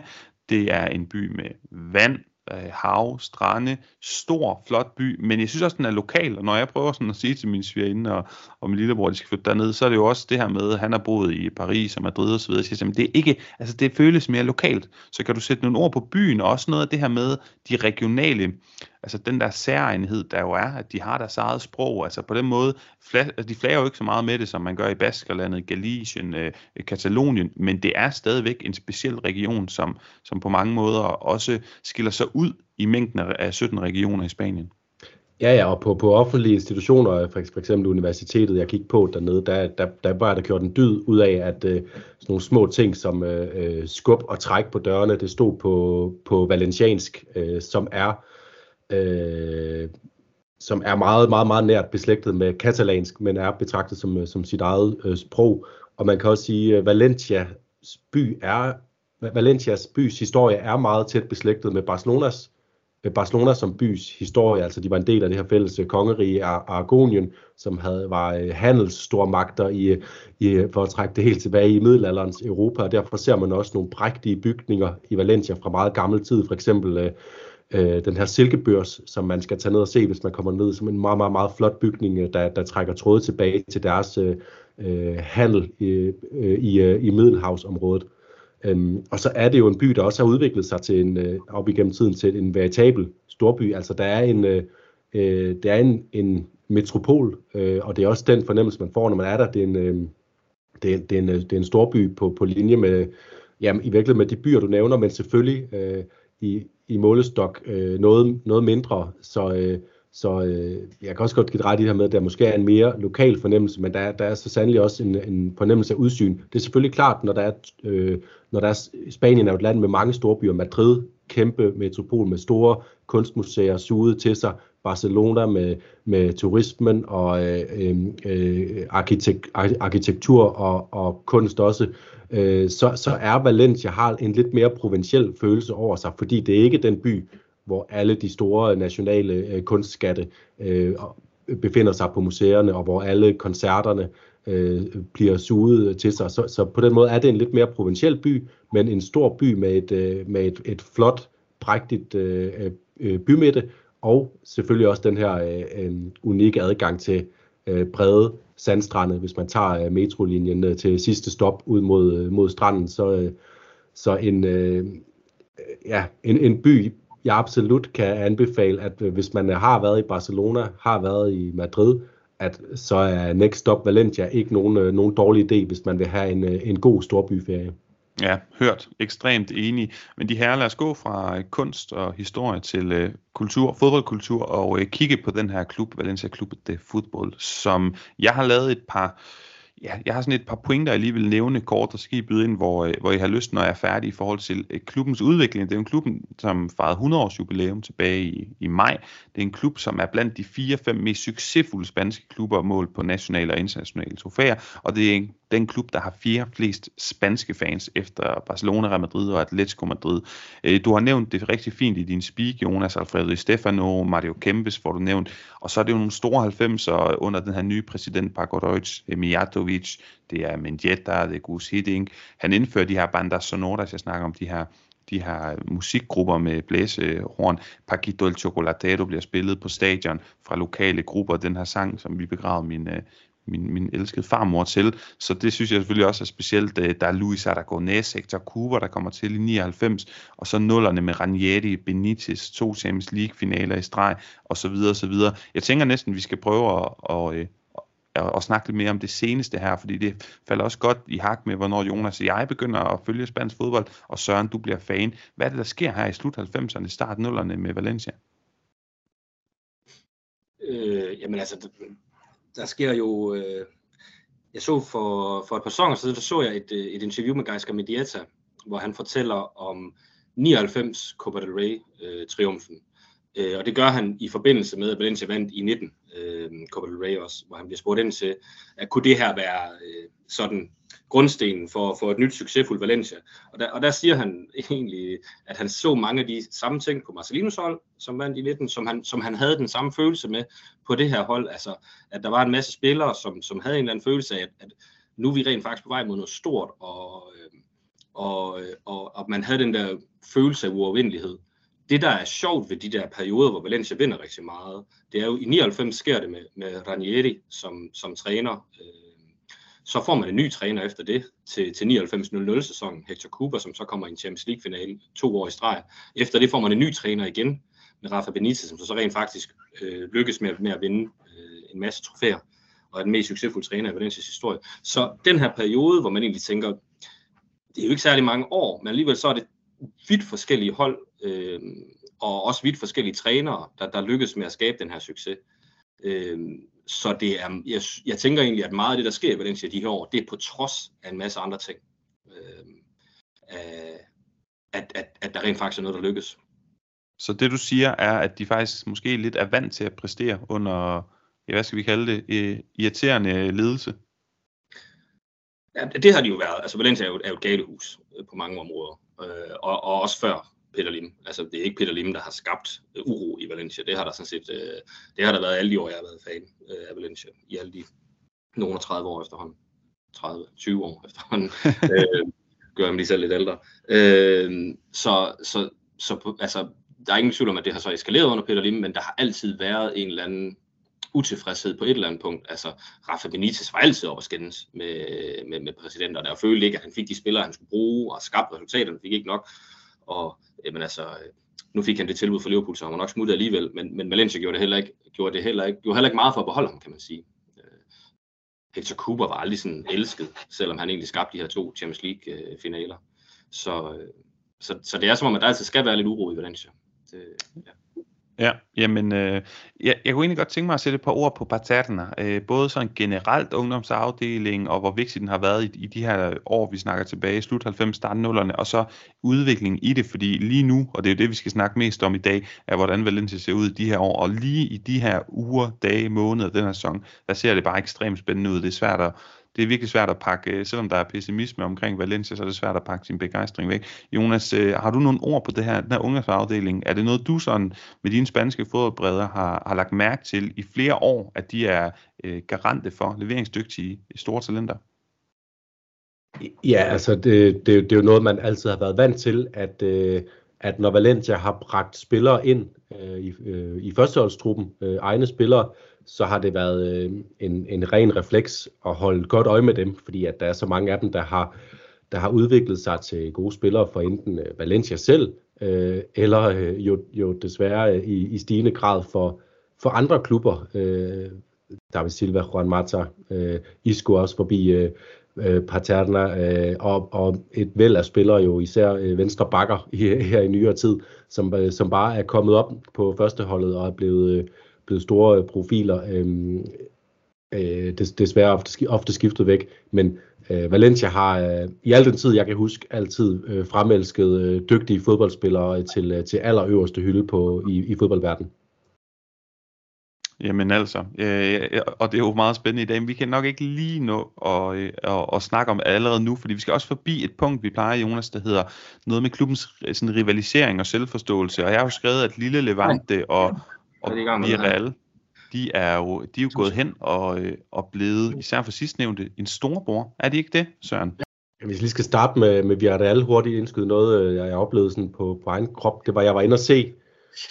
det er en by med vand, øh, hav, strande, stor, flot by, men jeg synes også, den er lokal, og når jeg prøver sådan at sige til min svigerinde og, og min lillebror, at de skal flytte derned, så er det jo også det her med, at han har boet i Paris og Madrid og så videre, så jeg siger, det er ikke, altså det føles mere lokalt, så kan du sætte nogle ord på byen, og også noget af det her med de regionale, altså den der særegenhed, der jo er, at de har deres eget sprog, altså på den måde, flag, altså, de flager jo ikke så meget med det, som man gør i Baskerlandet, Galicien, øh, Katalonien, men det er stadigvæk en speciel region, som, som på mange måder også skiller sig ud i mængden af 17 regioner i Spanien. Ja, ja, og på, på offentlige institutioner, for, for eksempel universitetet, jeg kiggede på dernede, der, der, der var der gjort en dyd ud af, at uh, sådan nogle små ting som uh, skub og træk på dørene, det stod på, på valenciansk, uh, som er øh, som er meget, meget, meget nært beslægtet med katalansk, men er betragtet som, øh, som sit eget øh, sprog. Og man kan også sige, at Valencias by er, Valencias bys historie er meget tæt beslægtet med Barcelonas Barcelona som bys historie, altså de var en del af det her fælles øh, kongerige af Aragonien, som havde, var handelsstormagter i, i, for at trække det helt tilbage i middelalderens Europa, og derfor ser man også nogle prægtige bygninger i Valencia fra meget gammel tid, for eksempel øh, den her silkebørs, som man skal tage ned og se, hvis man kommer ned, som en meget, meget, meget flot bygning, øh, der, der trækker tråde tilbage til deres øh, øh, handel i, øh, i, øh, i Middelhavsområdet. Øhm, og så er det jo en by, der også har udviklet sig til en, øh, op igennem tiden til en veritabel storby. Altså der er en, øh, øh der er en, en metropol, øh, og det er også den fornemmelse, man får, når man er der. Det er en, øh, det er, det er en, det er en storby på, på linje med, jamen, i virkeligheden med de byer, du nævner, men selvfølgelig øh, i, i målestok øh, noget, noget mindre. Så, øh, så øh, jeg kan også godt give ret i det her med, at der måske er en mere lokal fornemmelse, men der, der er så sandelig også en, en fornemmelse af udsyn. Det er selvfølgelig klart, når der er, øh, når der er Spanien er et land med mange store byer, Madrid, kæmpe metropol med store kunstmuseer suget til sig, Barcelona med, med turismen og øh, øh, øh arkitekt, arkitektur og, og kunst også, øh, så, så er Valencia har en lidt mere provinciel følelse over sig, fordi det er ikke den by, hvor alle de store nationale øh, kunstskatte øh, øh, befinder sig på museerne, og hvor alle koncerterne øh, bliver suget til sig. Så, så på den måde er det en lidt mere provinciel by, men en stor by med et, øh, med et, et flot, prægtigt øh, øh, bymidte, og selvfølgelig også den her øh, øh, unikke adgang til øh, brede sandstrande, hvis man tager øh, metrolinjen øh, til sidste stop ud mod, øh, mod stranden. Så, øh, så en, øh, ja, en, en by, jeg absolut kan anbefale, at øh, hvis man øh, har været i Barcelona, har været i Madrid, at så er Next Stop Valencia ikke nogen, øh, nogen dårlig idé, hvis man vil have en, øh, en god storbyferie. Ja, hørt. Ekstremt enig. Men de her, lad os gå fra øh, kunst og historie til øh, kultur, fodboldkultur, og øh, kigge på den her klub, Valencia Club de Fodbold, som jeg har lavet et par ja, jeg har sådan et par pointer, jeg lige vil nævne kort, og så skal I byde ind, hvor, øh, hvor I har lyst, når jeg er færdig i forhold til øh, klubbens udvikling. Det er en klub, som fejrede 100 års jubilæum tilbage i, i maj. Det er en klub, som er blandt de 4-5 mest succesfulde spanske klubber målt på nationale og internationale trofæer, og det er en den klub, der har fire flest spanske fans efter Barcelona, Real Madrid og Atletico Madrid. Øh, du har nævnt det rigtig fint i din speak, Jonas Alfredo Stefano, Mario Kempes får du nævnt, og så er det jo nogle store 90'er under den her nye præsident, Paco Deutsch, Mijatovic, det er Mendieta, det er Gus Hiddink. Han indfører de her bandas sonoras, jeg snakker om de her de her musikgrupper med blæsehorn. Paquito el Chocolatero bliver spillet på stadion fra lokale grupper. Den her sang, som vi begravede min, øh, min, min elskede farmor til. Så det synes jeg selvfølgelig også er specielt. Øh, der er Luis Aragonés, Hector Cooper, der kommer til i 99, og så nullerne med Ranieri, Benitez, to Champions League-finaler i streg, og så videre, og så videre. Jeg tænker næsten, at vi skal prøve at, at, og, øh, at, at snakke lidt mere om det seneste her, fordi det falder også godt i hak med, hvornår Jonas og jeg begynder at følge spansk fodbold, og Søren, du bliver fan. Hvad er det, der sker her i slut 90'erne, start nullerne med Valencia? Øh, jamen altså, der sker jo... Øh, jeg så for, for et par sæsoner siden, der så jeg et, øh, et interview med Geisker Medieta, hvor han fortæller om 99 Copa del Rey-triumfen. Øh, øh, og det gør han i forbindelse med, at Valencia vandt i 19 øh, Copa del Rey også, hvor han bliver spurgt ind til, at kunne det her være øh, sådan grundstenen for, for et nyt succesfuldt Valencia. Og der, og der siger han egentlig, at han så mange af de samme ting på Marcelinos hold, som vandt i 19, som han, som han havde den samme følelse med på det her hold. Altså, at der var en masse spillere, som, som havde en eller anden følelse af, at, at nu er vi rent faktisk på vej mod noget stort, og, øh, og, øh, og, og man havde den der følelse af uovervindelighed. Det, der er sjovt ved de der perioder, hvor Valencia vinder rigtig meget, det er jo, i 99 sker det med, med Ranieri som, som træner, øh, så får man en ny træner efter det til, til 99-00 sæsonen, Hector Cooper, som så kommer i en Champions League finale to år i streg. Efter det får man en ny træner igen med Rafa Benitez, som så, så rent faktisk øh, lykkes med, med at vinde øh, en masse trofæer og er den mest succesfulde træner i Valencias historie. Så den her periode, hvor man egentlig tænker, det er jo ikke særlig mange år, men alligevel så er det vidt forskellige hold, øh, og også vidt forskellige trænere, der, der lykkes med at skabe den her succes. Øh, så det er, jeg, jeg tænker egentlig, at meget af det, der sker i Valencia de her år, det er på trods af en masse andre ting. Øh, at, at, at der rent faktisk er noget, der lykkes. Så det du siger er, at de faktisk måske lidt er vant til at præstere under, ja, hvad skal vi kalde det, irriterende ledelse? Ja, det har de jo været. Altså Valencia er jo, er jo et galehus øh, på mange områder. Øh, og, og også før Peter Lim. Altså, det er ikke Peter Lim, der har skabt uh, uro i Valencia. Det har der sådan set, uh, det har der været alle de år, jeg har været fan uh, af Valencia. I alle de nogle 30 år efterhånden. 30, 20 år efterhånden. uh, gør jeg mig lige selv lidt ældre. Uh, så, så, så altså, der er ingen tvivl om, at det har så eskaleret under Peter Lim, men der har altid været en eller anden utilfredshed på et eller andet punkt. Altså, Rafa Benitez var altid over skændes med, med, med præsidenterne, og følte ikke, at han fik de spillere, han skulle bruge, og skabte resultaterne, fik ikke nok. Og øh, jamen altså, øh, nu fik han det tilbud fra Liverpool, så han var nok smuttet alligevel, men, men Valencia gjorde det heller ikke, gjorde det heller ikke, gjorde heller ikke meget for at beholde ham, kan man sige. Øh, Hector Cooper var aldrig sådan elsket, selvom han egentlig skabte de her to Champions League-finaler. Så, så, så det er som om, at der altid skal være lidt uro i Valencia. Det, ja. Ja, jamen, øh, jeg, jeg kunne egentlig godt tænke mig at sætte et par ord på Paterna. Øh, både sådan generelt ungdomsafdeling, og hvor vigtig den har været i, i de her år, vi snakker tilbage, slut 90, start 0'erne, og så udviklingen i det, fordi lige nu, og det er jo det, vi skal snakke mest om i dag, er hvordan Valencia ser ud i de her år, og lige i de her uger, dage, måneder, den her sæson, der ser det bare ekstremt spændende ud. Det er svært at, det er virkelig svært at pakke, øh, selvom der er pessimisme omkring Valencia, så er det svært at pakke sin begejstring væk. Jonas, øh, har du nogle ord på det her, den her ungdomsafdeling? Er det noget, du sådan med dine spanske fodboldbreder har, har lagt mærke til i flere år, at de er øh, garante for leveringsdygtige øh, store talenter? Ja, altså det, det, det er jo noget, man altid har været vant til, at, øh, at når Valencia har bragt spillere ind øh, i, øh, i førsteholdstruppen, øh, egne spillere, så har det været øh, en, en ren refleks at holde godt øje med dem, fordi at der er så mange af dem, der har, der har udviklet sig til gode spillere for enten øh, Valencia selv, øh, eller øh, jo, jo desværre øh, i, i stigende grad for, for andre klubber. Øh, David Silva, Juan Mata, øh, Isco også forbi øh, øh, Paterna, øh, og, og et væld af spillere jo, især øh, venstre bakker her i nyere tid, som, øh, som bare er kommet op på førsteholdet og er blevet, øh, blevet store profiler. Øh, øh, des, desværre ofte, ofte skiftet væk, men øh, Valencia har øh, i al den tid, jeg kan huske, altid øh, fremelsket øh, dygtige fodboldspillere til, øh, til allerøverste hylde på, i, i fodboldverdenen. Jamen altså, øh, og det er jo meget spændende i dag, men vi kan nok ikke lige nå at, øh, at, at snakke om allerede nu, fordi vi skal også forbi et punkt, vi plejer, Jonas, der hedder noget med klubbens sådan, rivalisering og selvforståelse, og jeg har jo skrevet, at Lille Levante og, og Villarreal, de er jo, de er jo gået hen og, øh, og blevet, især for sidstnævnte, en storbror. Er de ikke det, Søren? Ja, hvis vi lige skal starte med, med Villarreal hurtigt indskyde noget, øh, jeg oplevede sådan på, på egen krop, det var, jeg var inde og se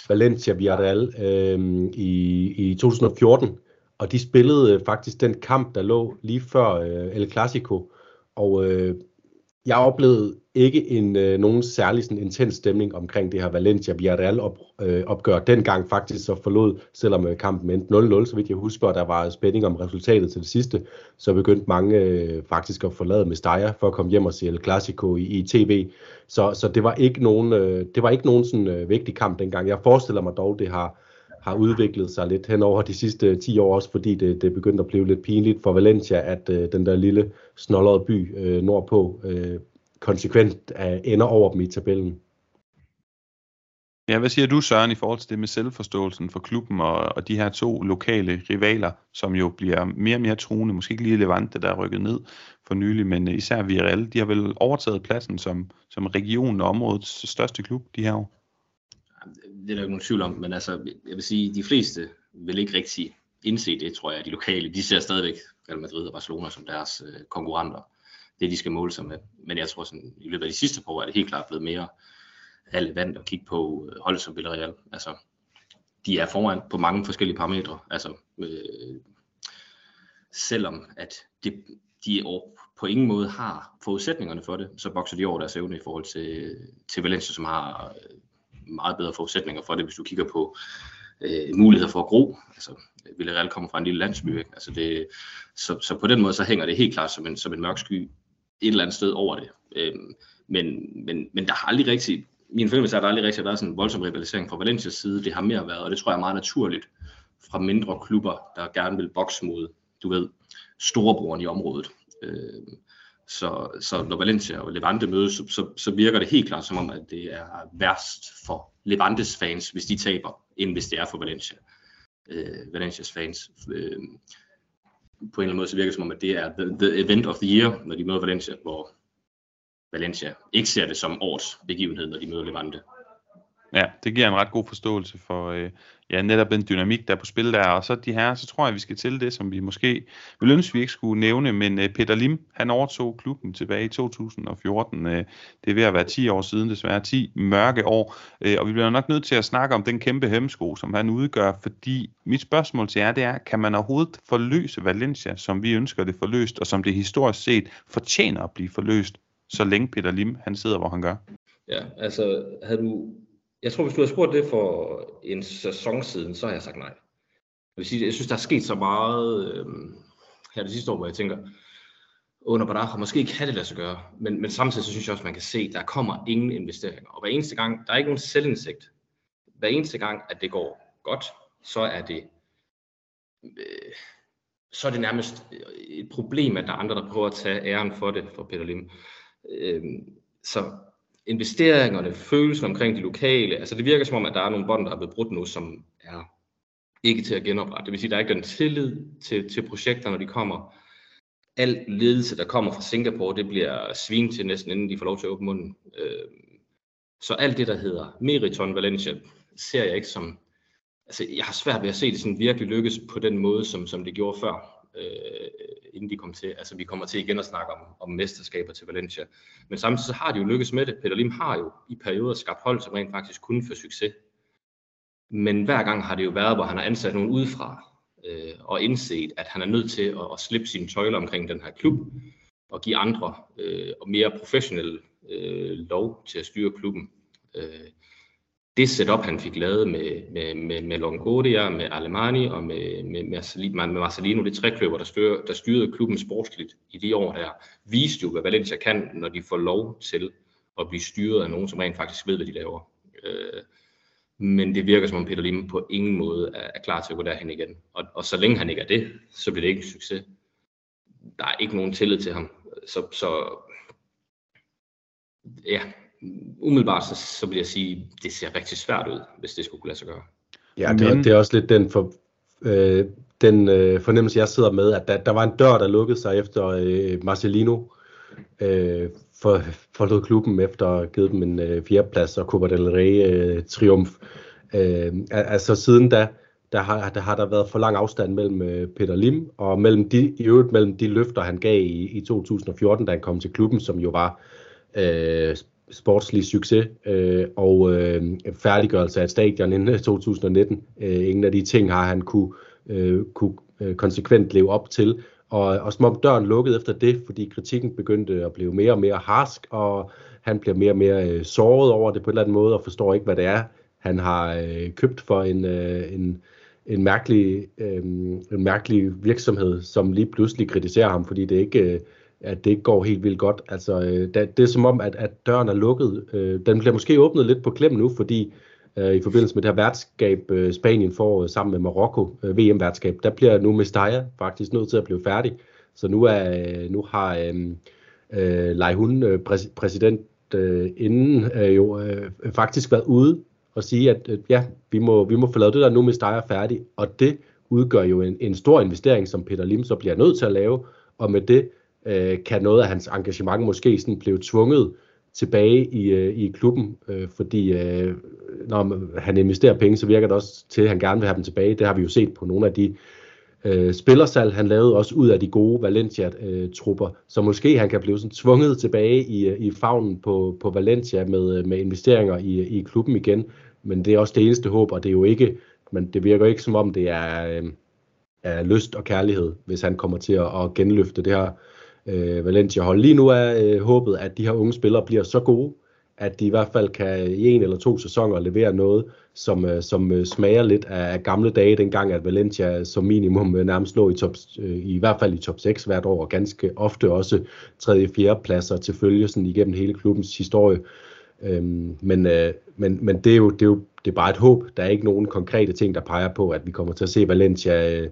Valencia Villarreal øh, i, i 2014, og de spillede faktisk den kamp, der lå lige før øh, El Clasico, og øh, jeg oplevede ikke en øh, nogen særlig sådan, intens stemning omkring det her Valencia Villarreal op, øh, opgør. Dengang faktisk så forlod, selvom øh, kampen endte 0-0, så vidt jeg husker, og der var spænding om resultatet til det sidste, så begyndte mange øh, faktisk at forlade Mestalla for at komme hjem og se El Clasico i, i tv. Så, så det var ikke nogen, øh, det var ikke nogen sådan, øh, vigtig kamp dengang. Jeg forestiller mig dog, det har, har udviklet sig lidt hen over de sidste øh, 10 år også, fordi det, det begyndte at blive lidt pinligt for Valencia, at øh, den der lille snollede by øh, nordpå øh, konsekvent øh, ender over dem i tabellen. Ja, hvad siger du, Søren, i forhold til det med selvforståelsen for klubben og, og de her to lokale rivaler, som jo bliver mere og mere truende, måske ikke lige Levante, der er rykket ned for nylig, men især Villarreal, de har vel overtaget pladsen som, som regionen og områdets største klub de her år? Det er der ikke nogen tvivl om, men altså, jeg vil sige, de fleste vil ikke rigtig indse det, tror jeg, de lokale. De ser stadigvæk Real Madrid og Barcelona som deres øh, konkurrenter det, de skal måle sig med. Men jeg tror, sådan, i løbet af de sidste par år er det helt klart blevet mere relevant at kigge på øh, hold som Villarreal. Altså, de er foran på mange forskellige parametre. Altså, øh, selvom at det, de på ingen måde har forudsætningerne for det, så bokser de over deres evne i forhold til, til Valencia, som har øh, meget bedre forudsætninger for det, hvis du kigger på øh, muligheder for at gro. Altså, Villarreal kommer fra en lille landsby, ikke? Altså det, så, så på den måde så hænger det helt klart som en, som en mørk sky et eller andet sted over det. Øhm, men, men, men der har aldrig rigtig, min fornemmelse er, at der aldrig rigtig været sådan en voldsom rivalisering fra Valencias side. Det har mere været, og det tror jeg er meget naturligt, fra mindre klubber, der gerne vil bokse mod, du ved, storebroren i området. Øhm, så, så når Valencia og Levante mødes, så, så, så virker det helt klart som om, at det er værst for Levantes fans, hvis de taber, end hvis det er for Valencia. Øh, Valencias fans. Øh, på en eller anden måde så virker det som om, at det er the, the event of the year, når de møder Valencia, hvor Valencia ikke ser det som årets begivenhed, når de møder Levante. Ja, det giver en ret god forståelse for øh, ja, netop den dynamik, der er på spil der. Og så de her, så tror jeg, vi skal til det, som vi måske vil ønske, vi ikke skulle nævne. Men øh, Peter Lim, han overtog klubben tilbage i 2014. Øh, det er ved at være 10 år siden, desværre 10 mørke år. Øh, og vi bliver nok nødt til at snakke om den kæmpe hemsko, som han udgør. Fordi mit spørgsmål til jer, det er, kan man overhovedet forløse Valencia, som vi ønsker det forløst, og som det historisk set fortjener at blive forløst, så længe Peter Lim, han sidder, hvor han gør? Ja, altså havde du jeg tror, hvis du har spurgt det for en sæson siden, så har jeg sagt nej. Jeg vil sige, jeg synes, der er sket så meget øh, her det sidste år, hvor jeg tænker, under Badar måske kan det lade sig gøre, men, men samtidig så synes jeg også, man kan se, der kommer ingen investeringer. Og hver eneste gang, der er ikke nogen selvindsigt. Hver eneste gang, at det går godt, så er det øh, så er det nærmest et problem, at der er andre, der prøver at tage æren for det, for Peter Lim. Øh, så investeringerne, følelsen omkring de lokale, altså det virker som om, at der er nogle bånd, der er blevet brudt nu, som er ikke til at genoprette. Det vil sige, at der er ikke den tillid til, til projekter, når de kommer. Al ledelse, der kommer fra Singapore, det bliver svin til næsten, inden de får lov til at åbne munden. Øh, så alt det, der hedder Meriton Valencia, ser jeg ikke som... Altså, jeg har svært ved at se det sådan virkelig lykkes på den måde, som, som det gjorde før øh, inden de kom til. Altså vi kommer til igen at snakke om, om mesterskaber til Valencia. Men samtidig så har de jo lykkes med det. Peter Lim har jo i perioder skabt hold, som rent faktisk kunne få succes. Men hver gang har det jo været, hvor han har ansat nogen udefra øh, og indset, at han er nødt til at, at slippe sine tøjler omkring den her klub og give andre øh, og mere professionelle øh, lov til at styre klubben. Øh, det setup, han fik lavet med, med, med, med Longoria, med Alemani og med, med, med Marcelino, det trækløber, der, styr, der styrede klubben sportsligt i de år der, viste jo, hvad Valencia kan, når de får lov til at blive styret af nogen, som rent faktisk ved, hvad de laver. Øh, men det virker som om Peter Lim på ingen måde er, er klar til at gå derhen igen. Og, og så længe han ikke er det, så bliver det ikke en succes. Der er ikke nogen tillid til ham. Så, så ja, umiddelbart så, så vil jeg sige, det ser rigtig svært ud, hvis det skulle kunne lade sig gøre. Ja, det, Men... det er også lidt den, for, øh, den øh, fornemmelse, jeg sidder med, at der, der var en dør, der lukkede sig efter øh, Marcelino øh, for, forlod klubben efter at have givet dem en øh, fjerdeplads og Copa del Rey øh, triumf. Øh, altså siden da, der har, der har der været for lang afstand mellem øh, Peter Lim og mellem de, i øvrigt mellem de løfter, han gav i, i 2014, da han kom til klubben, som jo var øh, sportslig succes øh, og øh, færdiggørelse af et stadion inden øh, 2019. Øh, ingen af de ting har han kunne, øh, kunne øh, konsekvent leve op til. Og, og som om døren lukkede efter det, fordi kritikken begyndte at blive mere og mere harsk, og han bliver mere og mere øh, såret over det på en eller anden måde, og forstår ikke, hvad det er, han har øh, købt for en, øh, en, en, mærkelig, øh, en mærkelig virksomhed, som lige pludselig kritiserer ham, fordi det ikke... Øh, at det ikke går helt vildt godt. Altså, øh, det, det er som om, at, at døren er lukket. Øh, den bliver måske åbnet lidt på klem nu, fordi øh, i forbindelse med det her værtskab, øh, Spanien får øh, sammen med Marokko, øh, VM-værtskab, der bliver nu Mestalla faktisk nødt til at blive færdig. Så nu, er, øh, nu har øh, øh, Leihun, øh, præs, præsident øh, inden, øh, jo øh, faktisk været ude og sige, at øh, ja, vi må, vi må få lavet det der nu Mestalla færdig, og det udgør jo en, en stor investering, som Peter Lim så bliver nødt til at lave, og med det øh, kan noget af hans engagement måske sådan blive tvunget tilbage i, øh, i klubben, øh, fordi øh, når han investerer penge, så virker det også til, at han gerne vil have dem tilbage. Det har vi jo set på nogle af de øh, spillersalg, han lavede også ud af de gode Valencia-trupper, så måske han kan blive sådan tvunget tilbage i, øh, i favnen på, på Valencia med, øh, med investeringer i, øh, i klubben igen, men det er også det eneste håb, og det er jo ikke, men det virker ikke som om det er, øh, er lyst og kærlighed, hvis han kommer til at, at genløfte det her øh, Valencia-hold. Lige nu er øh, håbet, at de her unge spillere bliver så gode, at de i hvert fald kan i en eller to sæsoner levere noget, som, øh, som øh, smager lidt af, af gamle dage, dengang at Valencia som minimum øh, nærmest lå i, top, øh, i hvert fald i top 6 hvert år, og ganske ofte også tredje og fjerde pladser til følge sådan igennem hele klubbens historie. Øhm, men, øh, men, men det er jo, det er jo det er bare et håb. Der er ikke nogen konkrete ting, der peger på, at vi kommer til at se Valencia øh,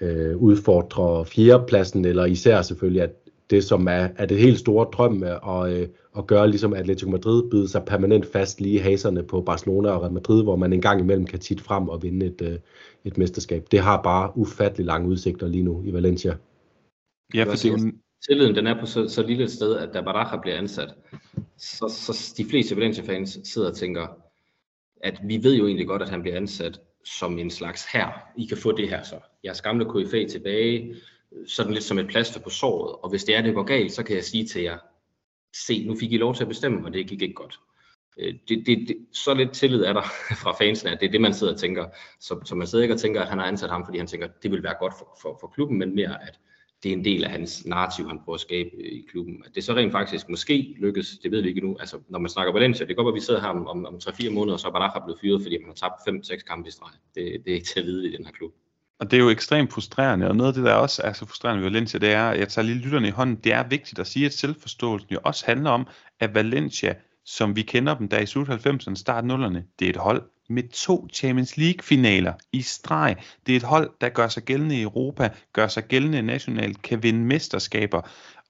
øh, udfordrer fjerdepladsen, eller især selvfølgelig, at det som er, er det helt store drøm at, øh, at gøre ligesom Atletico Madrid byder sig permanent fast lige haserne på Barcelona og Real Madrid, hvor man en gang imellem kan tit frem og vinde et, øh, et mesterskab. Det har bare ufattelig lange udsigter lige nu i Valencia. Ja, for det Tilliden den er på så, så lille et sted, at da Baraja bliver ansat, så, så de fleste Valencia-fans sidder og tænker, at vi ved jo egentlig godt, at han bliver ansat som en slags her. I kan få det her så. Jeres gamle KFA tilbage, sådan lidt som et plaster på såret. Og hvis det er, det går galt, så kan jeg sige til jer, se, nu fik I lov til at bestemme, og det gik ikke godt. Øh, det, det, det, så lidt tillid er der fra fansene, at det er det, man sidder og tænker. Så, så man sidder ikke og tænker, at han har ansat ham, fordi han tænker, at det vil være godt for, for, for klubben, men mere, at det er en del af hans narrativ, han prøver at skabe i klubben. At det så rent faktisk måske lykkes, det ved vi ikke nu. Altså, når man snakker Valencia, det går godt, at vi sidder her om, om, om 3-4 måneder, og så er Baraja blevet fyret, fordi man har tabt 5-6 kampe i streg. Det, det er ikke til at vide i den her klub. Og det er jo ekstremt frustrerende, og noget af det, der også er så frustrerende ved Valencia, det er, at jeg tager lige lytterne i hånden, det er vigtigt at sige, at selvforståelsen jo også handler om, at Valencia, som vi kender dem der i slut 90'erne, start 0'erne, det er et hold med to Champions League-finaler i streg. Det er et hold, der gør sig gældende i Europa, gør sig gældende nationalt, kan vinde mesterskaber.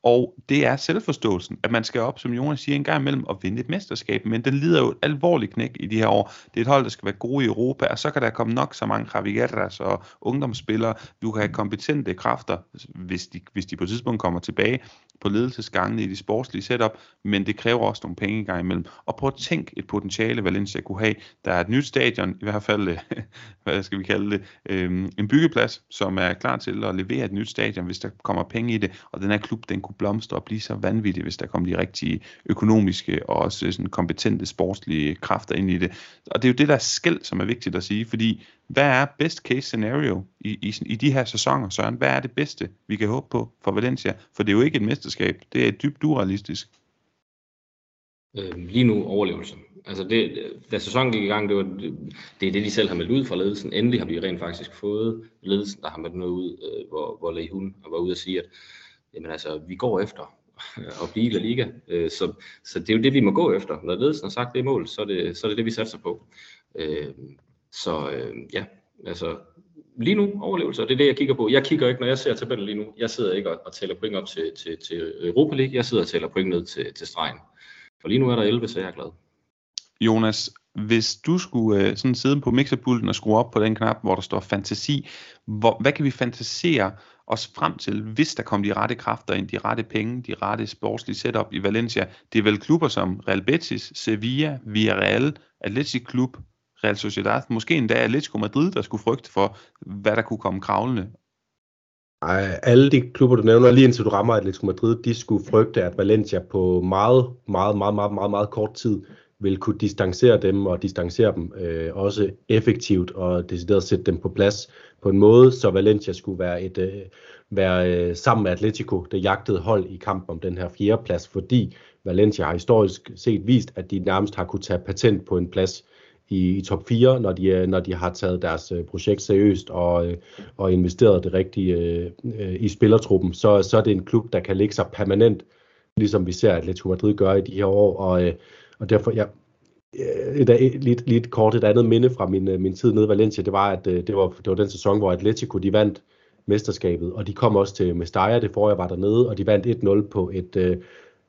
Og det er selvforståelsen, at man skal op, som Jonas siger, en gang imellem og vinde et mesterskab. Men den lider jo et alvorligt knæk i de her år. Det er et hold, der skal være gode i Europa, og så kan der komme nok så mange Javigeras og ungdomsspillere. Du kan have kompetente kræfter, hvis de, hvis de på et tidspunkt kommer tilbage på ledelsesgangene i de sportslige setup, men det kræver også nogle penge i gang imellem. Og prøv at tænk et potentiale, Valencia kunne have. Der er et nyt stadion, i hvert fald, øh, hvad skal vi kalde det, øhm, en byggeplads, som er klar til at levere et nyt stadion, hvis der kommer penge i det, og den her klub, den kunne blomstre og blive så vanvittig, hvis der kom de rigtige økonomiske og også øh, sådan kompetente sportslige kræfter ind i det. Og det er jo det der skæld, som er vigtigt at sige, fordi hvad er best case scenario i, i, i de her sæsoner, Søren? Hvad er det bedste, vi kan håbe på for Valencia? For det er jo ikke et mesterskab, det er dybt urealistisk. Øh, lige nu overlevelse. Altså det, da sæsonen gik i gang, det, var, det, det er det, de selv har meldt ud fra ledelsen. Endelig har vi rent faktisk fået ledelsen, der har meldt noget ud, øh, hvor, hvor Lehun var ude at sige, at jamen altså, vi går efter at blive La Liga. Øh, så, så det er jo det, vi må gå efter. Når ledelsen har sagt det er mål, så er det, så er det det, vi satser på. Øh, så øh, ja, altså lige nu overlevelse, og det er det, jeg kigger på. Jeg kigger ikke, når jeg ser tabellen lige nu. Jeg sidder ikke og, og tæller point op til, til, til Europa League. Jeg sidder og tæller point ned til, til stregen. For lige nu er der 11, så jeg er glad. Jonas, hvis du skulle øh, sådan sidde på mixerpulten og skrue op på den knap, hvor der står fantasi, hvor, hvad kan vi fantasere os frem til, hvis der kommer de rette kræfter ind, de rette penge, de rette sportslige setup i Valencia? Det er vel klubber som Real Betis, Sevilla, Villarreal, Athletic Klub, Real Sociedad, måske endda Atletico Madrid, der skulle frygte for, hvad der kunne komme kravlende. Ej, alle de klubber, du nævner, lige indtil du rammer Atletico Madrid, de skulle frygte, at Valencia på meget, meget, meget, meget, meget, meget kort tid vil kunne distancere dem og distancere dem øh, også effektivt og decideret sætte dem på plads på en måde, så Valencia skulle være et øh, være øh, sammen med Atletico, det jagtede hold i kampen om den her fjerde plads, fordi Valencia har historisk set vist, at de nærmest har kunne tage patent på en plads i, i top 4, når de, øh, når de har taget deres øh, projekt seriøst og, øh, og investeret det rigtige øh, øh i spillertruppen, så, så er det en klub, der kan ligge sig permanent, ligesom vi ser Atletico Madrid gøre i de her år, og, øh, og derfor, ja, øh, et, et, lidt, lidt kort et andet minde fra min, øh, min tid nede i Valencia, det var, at øh, det var, det var den sæson, hvor Atletico de vandt mesterskabet, og de kom også til Mestalla, det forrige var dernede, og de vandt 1-0 på et,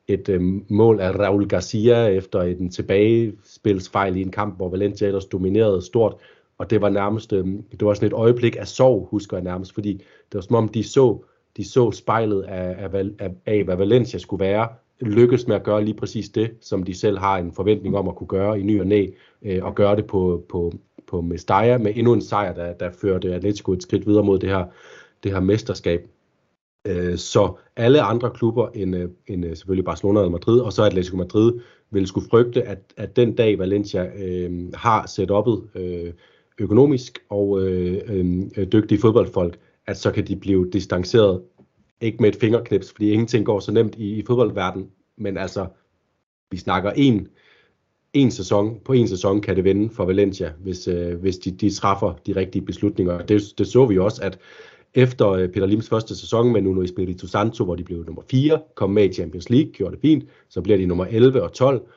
et mål af Raul Garcia efter en tilbagespilsfejl i en kamp, hvor Valencia ellers dominerede stort. Og det var nærmest, det var sådan et øjeblik af sorg, husker jeg nærmest, fordi det var som om de så, de så spejlet af, af, af, af, hvad Valencia skulle være, lykkes med at gøre lige præcis det, som de selv har en forventning om at kunne gøre i ny og næ, øh, og gøre det på, på, på Mestalla med endnu en sejr, der, der førte Atletico et skridt videre mod det her, det her mesterskab. Øh, så alle andre klubber end, øh, end øh, selvfølgelig Barcelona og Madrid, og så Atletico Madrid, vil skulle frygte, at, at den dag Valencia øh, har setup'et øh, økonomisk og øh, øh, øh dygtige fodboldfolk, at så kan de blive distanceret, ikke med et fingerknips, fordi ingenting går så nemt i, i fodboldverdenen, men altså, vi snakker en, en sæson, på en sæson kan det vende for Valencia, hvis, øh, hvis de, de træffer de rigtige beslutninger. Det, det så vi også, at efter øh, Peter Lims første sæson med Nuno Espirito Santo, hvor de blev nummer 4, kom med i Champions League, gjorde det fint, så bliver de nummer 11 og 12,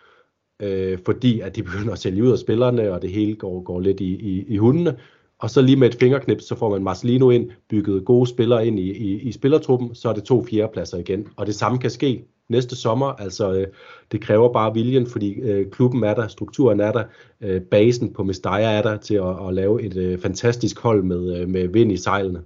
øh, fordi at de begynder at sælge ud af spillerne, og det hele går, går lidt i, i, i hundene. Og så lige med et fingerknips, så får man Marcelino ind, bygget gode spillere ind i, i, i spillertruppen, så er det to fjerdepladser igen. Og det samme kan ske næste sommer. Altså, øh, det kræver bare viljen, fordi øh, klubben er der, strukturen er der, øh, basen på Mestalla er der til at, at lave et øh, fantastisk hold med, øh, med vind i sejlene.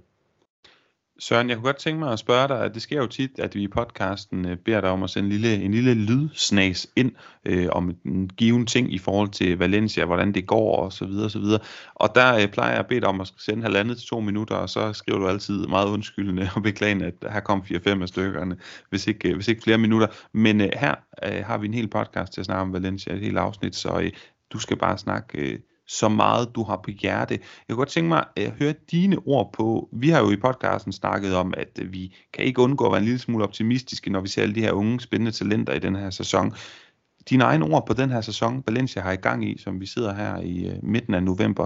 Søren, jeg kunne godt tænke mig at spørge dig, at det sker jo tit, at vi i podcasten øh, beder dig om at sende en lille, en lille lydsnas ind øh, om en given ting i forhold til Valencia, hvordan det går og så videre og så videre. Og der øh, plejer jeg at bede dig om at sende halvandet til to minutter, og så skriver du altid meget undskyldende og beklagende, at her kom 4-5 af stykkerne, hvis ikke, øh, hvis ikke flere minutter. Men øh, her øh, har vi en hel podcast til at snakke om Valencia, et helt afsnit, så øh, du skal bare snakke... Øh, så meget du har på hjerte. Jeg kunne godt tænke mig at høre dine ord på, vi har jo i podcasten snakket om, at vi kan ikke undgå at være en lille smule optimistiske, når vi ser alle de her unge spændende talenter i den her sæson. Dine egne ord på den her sæson, Valencia har i gang i, som vi sidder her i øh, midten af november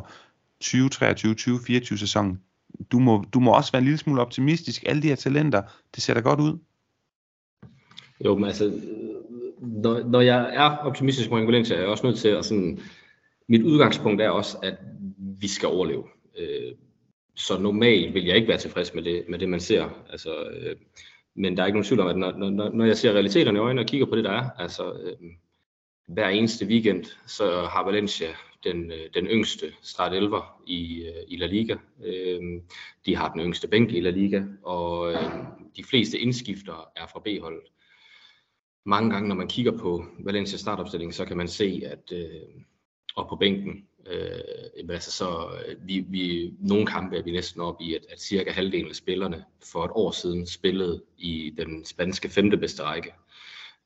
2023-2024 sæson. Du må, du må også være en lille smule optimistisk. Alle de her talenter, det ser da godt ud. Jo, men altså, øh, når, når jeg er optimistisk på Valencia, er jeg også nødt til at sådan, mit udgangspunkt er også, at vi skal overleve. Øh, så normalt vil jeg ikke være tilfreds med det, med det man ser. Altså, øh, men der er ikke nogen tvivl om, at når, når, når jeg ser realiteterne i øjnene og kigger på det, der er, altså øh, hver eneste weekend, så har Valencia den, øh, den yngste start 11 i, øh, i La Liga. Øh, de har den yngste bænk i La Liga, og øh, de fleste indskifter er fra B-holdet. Mange gange, når man kigger på Valencia startopstilling, så kan man se, at øh, og på bænken. Øh, altså så, øh, vi, vi, nogle kampe er vi næsten op i, at, at cirka halvdelen af spillerne for et år siden spillede i den spanske femte bedste række.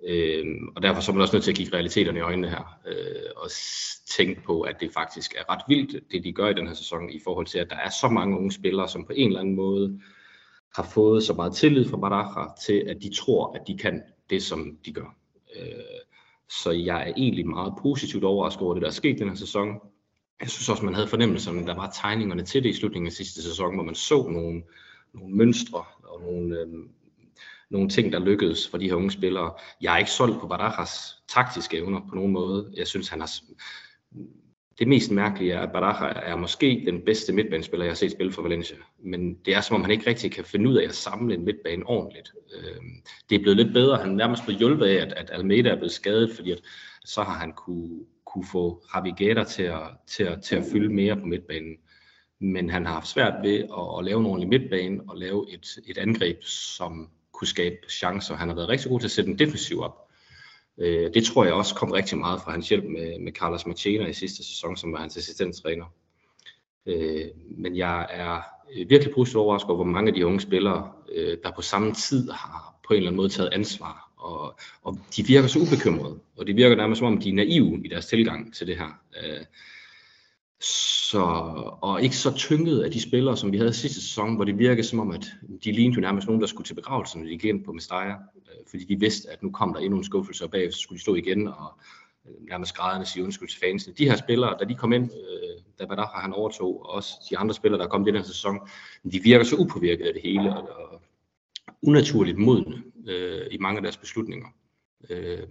Øh, og derfor så er man også nødt til at kigge realiteterne i øjnene her, øh, og tænke på, at det faktisk er ret vildt, det de gør i den her sæson, i forhold til, at der er så mange unge spillere, som på en eller anden måde har fået så meget tillid fra Baraja til, at de tror, at de kan det, som de gør. Øh, så jeg er egentlig meget positivt overrasket over det, der er sket den her sæson. Jeg synes også, man havde fornemmelsen, at der var tegningerne til det i slutningen af sidste sæson, hvor man så nogle, nogle mønstre og nogle, øhm, nogle ting, der lykkedes for de her unge spillere. Jeg er ikke solgt på Barajas taktiske evner på nogen måde. Jeg synes, han har det mest mærkelige er, at Baraja er måske den bedste midtbanespiller, jeg har set spille for Valencia. Men det er som om, han ikke rigtig kan finde ud af at samle en midtbane ordentligt. Øhm, det er blevet lidt bedre. Han er nærmest blevet hjulpet af, at, at Almeida er blevet skadet, fordi at, så har han kunne, kunne få Javi til at, til, at, til at fylde mere på midtbanen. Men han har haft svært ved at, at lave en ordentlig midtbane og lave et, et angreb, som kunne skabe chancer. Han har været rigtig god til at sætte en defensiv op. Øh, det tror jeg også kom rigtig meget fra hans hjælp med, med Carlos Machena i sidste sæson, som var hans assistenttræner. Øh, men jeg er øh, virkelig positivt overrasket over, hvor mange af de unge spillere, øh, der på samme tid har på en eller anden måde taget ansvar. Og, og de virker så ubekymrede, og det virker nærmest som om, de er naive i deres tilgang til det her. Øh, så, og ikke så tynget af de spillere, som vi havde sidste sæson, hvor det virkede som om, at de lignede jo nærmest nogen, der skulle til begravelsen, når de gik ind på Mestaya, øh, fordi de vidste, at nu kom der endnu en skuffelse, og bagefter skulle de stå igen og øh, nærmest grædende sige undskyld til fansene. De her spillere, da de kom ind, øh, da Badaha han overtog, og også de andre spillere, der er kommet i den her sæson, de virker så upåvirket af det hele, og, og unaturligt modne øh, i mange af deres beslutninger. Øh,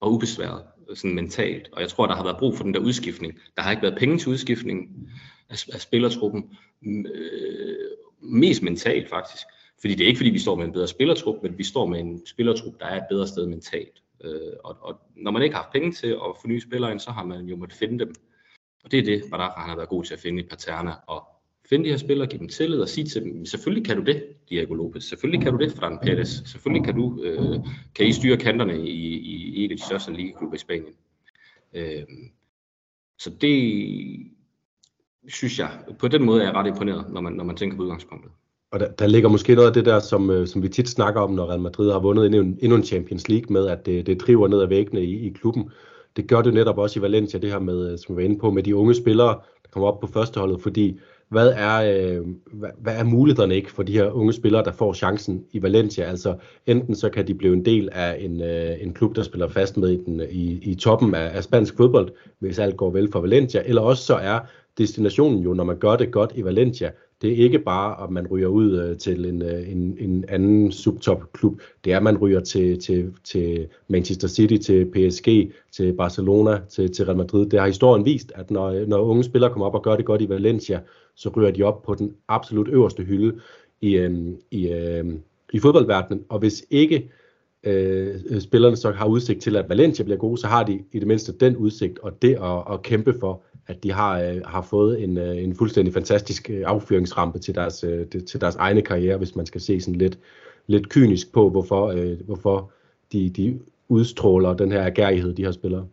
og ubesværet sådan mentalt. Og jeg tror, der har været brug for den der udskiftning. Der har ikke været penge til udskiftning af, af spillertruppen. Øh, mest mentalt faktisk. Fordi det er ikke fordi, vi står med en bedre spillertrup, men vi står med en spillertrup, der er et bedre sted mentalt. Øh, og, og når man ikke har haft penge til at forny spillere så har man jo måttet finde dem. Og det er det, Badara han har været god til at finde i Paterna og Find de her spillere, giv dem tillid og sige til dem, selvfølgelig kan du det, Diego Lopez. Selvfølgelig kan du det, Fran Perez. Selvfølgelig kan du, øh, kan I styre kanterne i, i, i en af de største ligeklubber i Spanien. Øh, så det synes jeg, på den måde er jeg ret imponeret, når man, når man tænker på udgangspunktet. Og der, der ligger måske noget af det der, som, øh, som vi tit snakker om, når Real Madrid har vundet endnu en, endnu en Champions League med, at det, det driver ned ad væggene i, i klubben. Det gør det netop også i Valencia, det her med, øh, som vi var inde på, med de unge spillere, der kommer op på førsteholdet, fordi hvad er, øh, hvad, hvad er mulighederne ikke for de her unge spillere, der får chancen i Valencia? Altså enten så kan de blive en del af en, øh, en klub, der spiller fast med i, den, i, i toppen af, af spansk fodbold, hvis alt går vel for Valencia, eller også så er destinationen jo, når man gør det godt i Valencia, det er ikke bare, at man ryger ud øh, til en, øh, en, en anden subtop-klub. Det er, at man ryger til, til, til Manchester City, til PSG, til Barcelona, til, til Real Madrid. Det har historien vist, at når, når unge spillere kommer op og gør det godt i Valencia, så ryger de op på den absolut øverste hylde i, øh, i, øh, i fodboldverdenen. Og hvis ikke øh, spillerne så har udsigt til, at Valencia bliver gode, så har de i det mindste den udsigt, og det at, at kæmpe for at de har, øh, har fået en, øh, en fuldstændig fantastisk øh, affyringsrampe til deres, øh, til deres egne karriere, hvis man skal se sådan lidt, lidt kynisk på, hvorfor, øh, hvorfor de, de udstråler den her agerighed, de har spillere.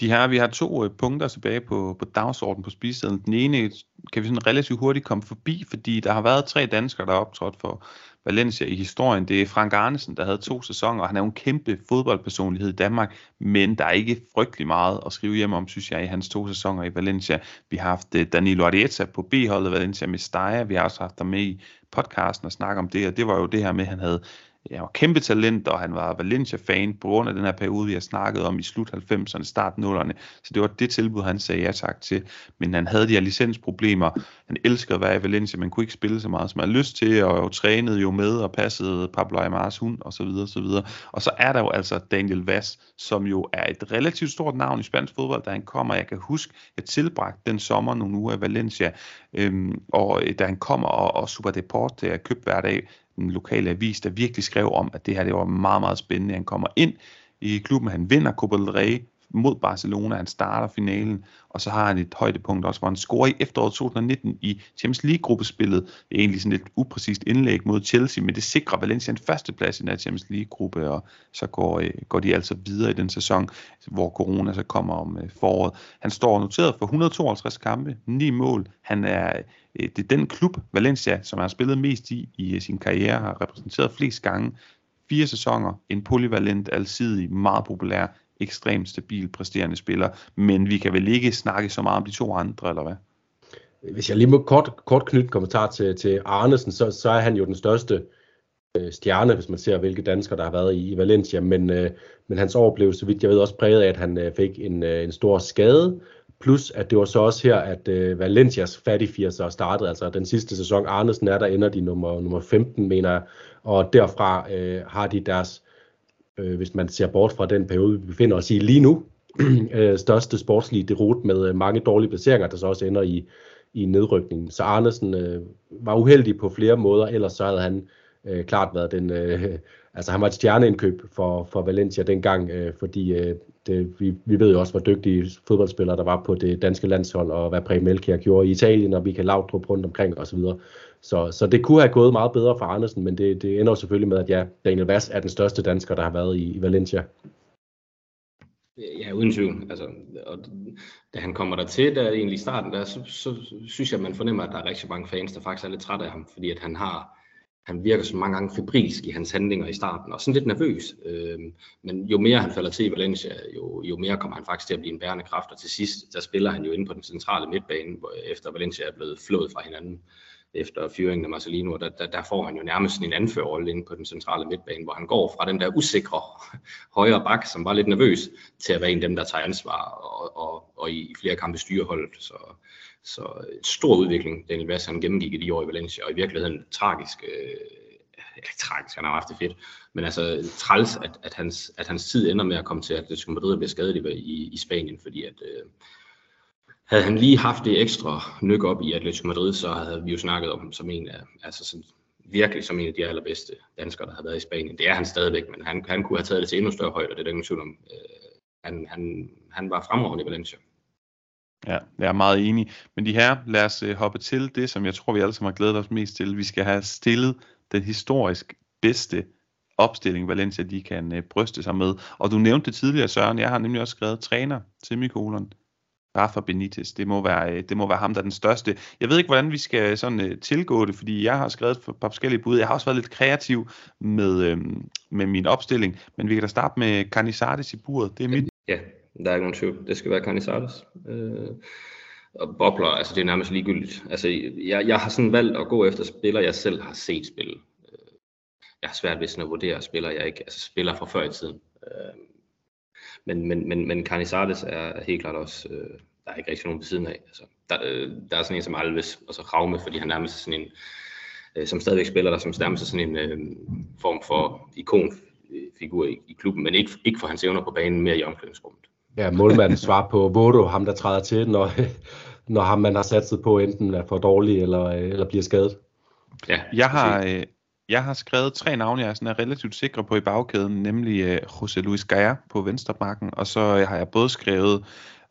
De her, vi har to øh, punkter tilbage på, på dagsordenen på spisesedlen. Den ene kan vi sådan relativt hurtigt komme forbi, fordi der har været tre danskere, der har optrådt for Valencia i historien. Det er Frank Arnesen, der havde to sæsoner, og han er jo en kæmpe fodboldpersonlighed i Danmark, men der er ikke frygtelig meget at skrive hjem om, synes jeg, i hans to sæsoner i Valencia. Vi har haft øh, Danilo Arieta på B-holdet Valencia med Steyr, vi har også haft ham med i podcasten og snakke om det, og det var jo det her med, at han havde ja, var kæmpe talent, og han var Valencia-fan på grund af den her periode, vi har snakket om i slut 90'erne, start 0'erne. Så det var det tilbud, han sagde ja tak til. Men han havde de her licensproblemer. Han elskede at være i Valencia, men kunne ikke spille så meget, som han havde lyst til, og jo trænede jo med og passede Pablo Aymars hund, og så videre, og så videre. Og så er der jo altså Daniel Vaz, som jo er et relativt stort navn i spansk fodbold, da han kommer. Jeg kan huske, jeg tilbragte den sommer nogle uger i Valencia, øhm, og øh, da han kommer, og, og Super Deport, der er købt hver dag, den lokale avis, der virkelig skrev om, at det her det var meget, meget spændende. Han kommer ind i klubben, han vinder Copa del Rey mod Barcelona, han starter finalen, og så har han et højdepunkt også, hvor han scorer i efteråret 2019 i Champions League-gruppespillet. Det er egentlig sådan et upræcist indlæg mod Chelsea, men det sikrer Valencia en førsteplads i den her Champions League-gruppe, og så går, øh, går de altså videre i den sæson, hvor corona så kommer om øh, foråret. Han står noteret for 152 kampe, 9 mål. Han er, øh, det er den klub, Valencia, som han har spillet mest i i sin karriere, har repræsenteret flest gange fire sæsoner, en polyvalent, alsidig, meget populær ekstremt stabil præsterende spiller, men vi kan vel ikke snakke så meget om de to andre, eller hvad? Hvis jeg lige må kort, kort knytte kommentar til, til Arnesen, så, så er han jo den største øh, stjerne, hvis man ser, hvilke danskere, der har været i, i Valencia, men, øh, men hans år blev, så vidt jeg ved, også præget af, at han øh, fik en, øh, en stor skade, plus at det var så også her, at øh, Valencias fattig så startede, altså den sidste sæson, Arnesen er, der ender de nummer, nummer 15, mener jeg, og derfra øh, har de deres øh, hvis man ser bort fra den periode, vi befinder os i lige nu, øh, største sportslige derot med øh, mange dårlige placeringer, der så også ender i, i nedrykningen. Så Arnesen øh, var uheldig på flere måder, ellers så havde han øh, klart været den, øh, altså han var et stjerneindkøb for, for Valencia dengang, øh, fordi øh, det, vi, vi ved jo også, hvor dygtige fodboldspillere der var på det danske landshold, og hvad Præm Melkjær gjorde i Italien, og Michael Laudrup rundt omkring osv. Så, så det kunne have gået meget bedre for Andersen, men det, det ender selvfølgelig med, at ja, Daniel Vass er den største dansker, der har været i, i Valencia. Ja, uden tvivl. Altså, og da han kommer der til, der egentlig i starten, der, så, så synes jeg, at man fornemmer, at der er rigtig mange fans, der faktisk er lidt trætte af ham, fordi at han har han virker så mange gange febrilsk i hans handlinger i starten, og sådan lidt nervøs. Øh, men jo mere han falder til i Valencia, jo, jo mere kommer han faktisk til at blive en bærende kraft, og til sidst, der spiller han jo inde på den centrale midtbane, hvor, efter Valencia er blevet flået fra hinanden efter fyringen af Marcelino, der, der, der får han jo nærmest en anførerrolle inde på den centrale midtbane, hvor han går fra den der usikre højre bak, som var lidt nervøs, til at være en af dem, der tager ansvar og, og, og i flere kampe styre holdet. Så, så et stor udvikling, Daniel Vass han gennemgik i de år i Valencia, og i virkeligheden tragisk, øh, ikke tragisk, han har haft det fedt, men altså træls, at, at, hans, at hans tid ender med at komme til, at Atletico Madrid blive skadet i, i, i Spanien, fordi at øh, havde han lige haft det ekstra nyk op i Atletico Madrid, så havde vi jo snakket om ham som en af, altså sådan, virkelig som en af de allerbedste danskere, der har været i Spanien. Det er han stadigvæk, men han, han kunne have taget det til endnu større højde, det er der ingen tvivl om. Øh, han, han, han var fremragende i Valencia. Ja, jeg er meget enig. Men de her, lad os øh, hoppe til det, som jeg tror, vi alle sammen har glædet os mest til. Vi skal have stillet den historisk bedste opstilling, Valencia de kan øh, bryste sig med. Og du nævnte det tidligere, Søren. Jeg har nemlig også skrevet træner, Rafa Benitez, det må, være, øh, det må være ham, der er den største. Jeg ved ikke, hvordan vi skal sådan uh, tilgå det, fordi jeg har skrevet et par forskellige bud. Jeg har også været lidt kreativ med, øhm, med min opstilling, men vi kan da starte med Canizares i buret. Det er mit. Ja, der er ikke nogen tvivl. Det skal være Canizares. Øh, og bobler, altså det er nærmest ligegyldigt. Altså, jeg, jeg har sådan valgt at gå efter spillere, jeg selv har set spille. Øh, jeg har svært ved sådan at vurdere spillere, jeg ikke altså spiller fra før i tiden. Øh, men, men, men, men Canizares er helt klart også, øh, der er ikke rigtig nogen ved siden af. Altså, der, øh, der er sådan en som Alves, og så Raume, fordi han nærmest er sådan en, øh, som stadigvæk spiller der, som nærmest er sådan en øh, form for ikonfigur i, i klubben, men ikke, ikke for hans evner på banen, mere i omklædningsrummet. Ja, målmanden svar på Vodo, ham der træder til, når, når ham man har satset på enten er for dårlig eller, eller bliver skadet. Ja, jeg har, øh, jeg har skrevet tre navne, jeg er, sådan er relativt sikre på i bagkæden, nemlig uh, José Luis Gaya på venstrebakken, og så uh, har jeg både skrevet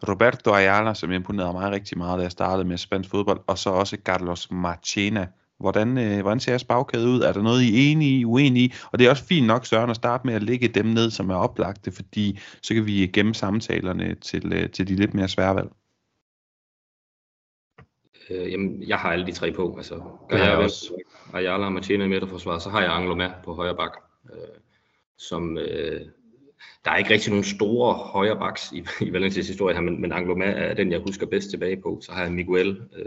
Roberto Ayala, som imponerede mig rigtig meget, da jeg startede med spansk fodbold, og så også Carlos Marchena. Hvordan, øh, hvordan ser jeres bagkæde ud? Er der noget, I er enige i, uenige i? Og det er også fint nok, Søren, at starte med at lægge dem ned, som er oplagte, fordi så kan vi gemme samtalerne til, øh, til de lidt mere svære valg. Øh, jamen, jeg har alle de tre på. Altså, gør jeg også. Ayala og Martina i midterforsvaret, så har jeg Anglo med på højre bak. Øh, som, øh, der er ikke rigtig nogen store højre baks i, i Valencias historie her, men, men Angloma er den, jeg husker bedst tilbage på. Så har jeg Miguel, øh,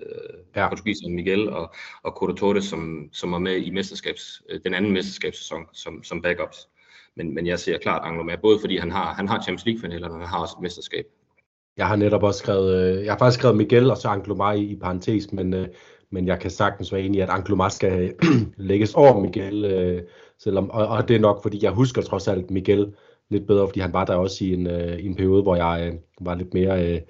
ja. portugiseren Miguel, og, og Coro Torres, som, som var med i mesterskabs, øh, den anden mesterskabssæson som, som backups. Men, men jeg ser klart Angloma, både fordi han har, han har Champions League-finaler, og han har også et mesterskab. Jeg har netop også skrevet, øh, jeg har faktisk skrevet Miguel og så Anglomar i, i parentes, men, øh, men jeg kan sagtens være enig i, at Anglomar skal lægges over Miguel, øh, selvom, og, og det er nok, fordi jeg husker trods alt Miguel lidt bedre, fordi han var der også i en, i en periode, hvor jeg var lidt mere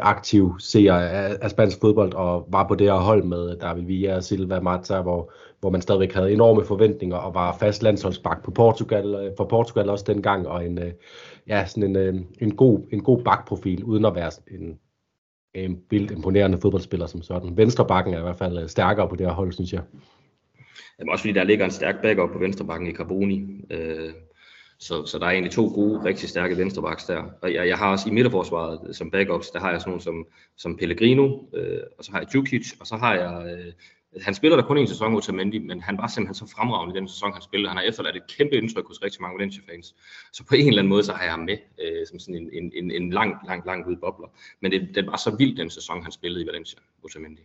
aktiv seer af, af spansk fodbold, og var på det her hold med David Villa, Silva, Mata, hvor, hvor man stadigvæk havde enorme forventninger, og var fast landsholdsbak på Portugal, for Portugal også dengang, og en, øh, ja, sådan en, øh, en, god, en god bakprofil, uden at være en, en vildt imponerende fodboldspiller som sådan. Venstrebakken er i hvert fald øh, stærkere på det her hold, synes jeg. Jamen også fordi der ligger en stærk backup på venstrebakken i Carboni. Øh, så, så der er egentlig to gode, rigtig stærke venstrebacks der. Og jeg, jeg har også i midterforsvaret øh, som backups, der har jeg sådan nogle som, som Pellegrino, øh, og så har jeg Djukic, og så har jeg... Øh, han spiller der kun en sæson mod Tamendi, men han var simpelthen så fremragende i den sæson, han spillede. Han har efterladt et kæmpe indtryk hos rigtig mange Valencia-fans. Så på en eller anden måde, så har jeg ham med øh, som sådan en, en, en, en lang, lang, lang hvid bobler. Men det, det var så vildt, den sæson, han spillede i Valencia, Otamendi.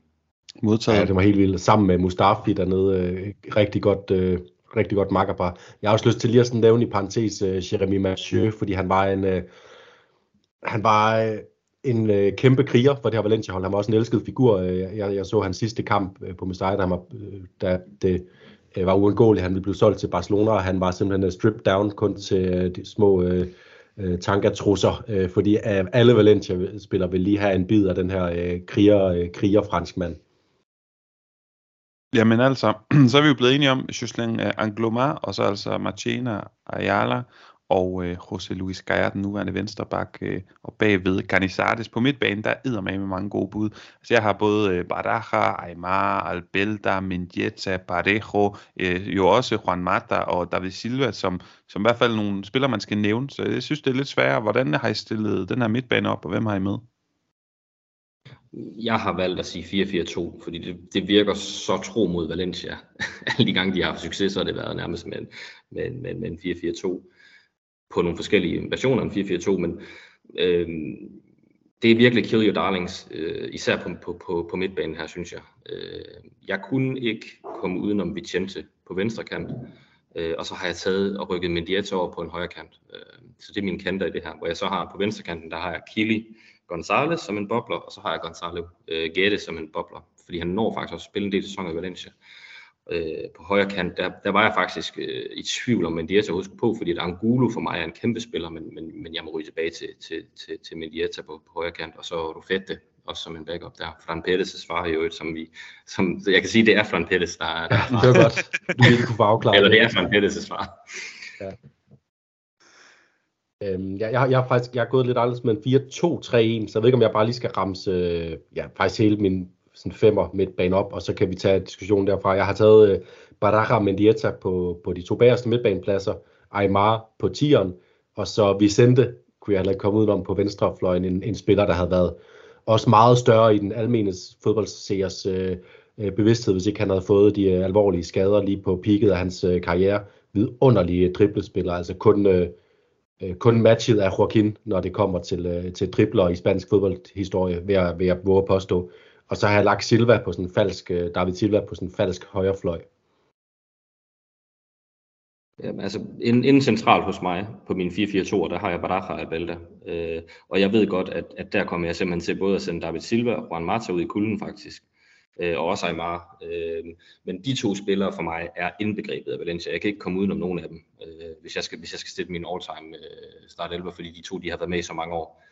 Modtaget. Ja, det var helt vildt. Sammen med Mustafi dernede, øh, rigtig godt, øh, rigtig godt makkerpar. Jeg har også lyst til lige at sådan nævne i parentes uh, Jeremy Mathieu, fordi han var en, uh, han var uh, en øh, kæmpe kriger for det her Valencia-hold. Han var også en elsket figur. Øh, jeg, jeg så hans sidste kamp øh, på Mestalla, da, var, øh, da det øh, var uundgåeligt. Han ville blive solgt til Barcelona, og han var simpelthen stripped down kun til de små øh, tankatrusser, øh, fordi øh, alle Valencia-spillere vil lige have en bid af den her øh, kriger, øh, kriger franskmand. Jamen altså, så er vi jo blevet enige om Juslin Angloma, og så altså Martina Ayala og øh, José Luis Gaia, den nuværende vensterbak, øh, og bagved Canizares. På midtbanen, der er med med mange gode bud. Altså jeg har både øh, Baraja, Aymar, Albelda, Mendieta, Parejo, øh, jo også Juan Mata og David Silva, som, som i hvert fald nogle spillere, man skal nævne. Så jeg synes, det er lidt sværere. Hvordan har I stillet den her midtbane op, og hvem har I med? Jeg har valgt at sige 4-4-2, fordi det, det virker så tro mod Valencia. Alle de gange, de har haft succes, så har det været nærmest med, med, med, med en 4-4-2 på nogle forskellige versioner af en 4-4-2, men øh, det er virkelig kill your darlings, øh, især på, på, på, på midtbanen her, synes jeg. Øh, jeg kunne ikke komme udenom Vicente på venstre kant, øh, og så har jeg taget og rykket Mendieta over på en højre kant. Øh, så det er mine kanter i det her, hvor jeg så har på venstre kanten, der har jeg Kili, Gonzalez som en bobler, og så har jeg Gonzalo øh, Gede som en bobler, fordi han når faktisk også at spille en del sæsoner i Valencia. Øh, på højre kant, der, der var jeg faktisk øh, i tvivl om Mendieta at huske på, fordi at Angulo for mig er en kæmpe spiller, men, men, men jeg må ryge tilbage til, til, til, til Mendieta på, på højre kant, og så Rufette også som en backup der. Fran Pettis' far i øvrigt, som vi, som, jeg kan sige, det er Fran Pettis, der, der er far. det var godt. Du kunne få afklaret Eller det er Fran Pettis' far. Ja. Øhm, jeg, jeg, jeg, har faktisk jeg har gået lidt anderledes med en 4-2-3-1, så jeg ved ikke, om jeg bare lige skal ramse øh, ja, faktisk hele min sådan femmer midtbane op, og så kan vi tage diskussionen derfra. Jeg har taget øh, Baraja Mendieta på, på de to bagerste midtbanepladser, Aymar på tieren, og så Vicente kunne jeg heller ikke komme udenom på venstrefløjen, en, en spiller, der havde været også meget større i den almene fodboldseers øh, øh, bevidsthed, hvis ikke han havde fået de øh, alvorlige skader lige på peaket af hans øh, karriere. Vidunderlige driblespiller, altså kun øh, øh, kun matchet af Joaquin, når det kommer til, øh, til dribler i spansk fodboldhistorie, ved at, ved at våge at påstå. Og så har jeg lagt Silva på sådan en falsk, øh, David Silva på sådan en falsk højrefløj. Ja, altså inden, inden central hos mig på min 4-4-2, der har jeg Baraja og Abelda. Øh, og jeg ved godt, at, at der kommer jeg simpelthen til både at sende David Silva og Juan Mata ud i kulden faktisk øh, og også Aymar. Øh, men de to spillere for mig er indbegrebet af Valencia. Jeg kan ikke komme udenom nogen af dem, øh, hvis, jeg skal, hvis jeg skal stille min all-time øh, start 11, fordi de to de har været med i så mange år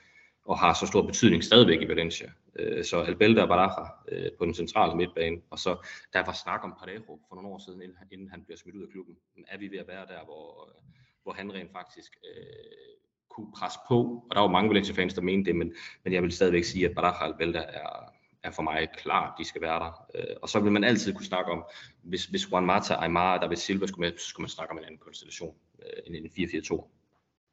og har så stor betydning stadigvæk i Valencia. Øh, så Albelda og Baraja øh, på den centrale midtbane, og så der var snak om Parejo for nogle år siden, inden, inden han bliver smidt ud af klubben. Men er vi ved at være der, hvor, øh, hvor han rent faktisk øh, kunne presse på, og der var mange Valencia-fans, der mente det, men, men jeg vil stadigvæk sige, at Baraja og Albelda er, er for mig klart, de skal være der. Øh, og så vil man altid kunne snakke om, hvis, hvis Juan Mata, Aymar og David Silva skulle med, så skulle man snakke om en anden konstellation, øh, end en 4-4-2.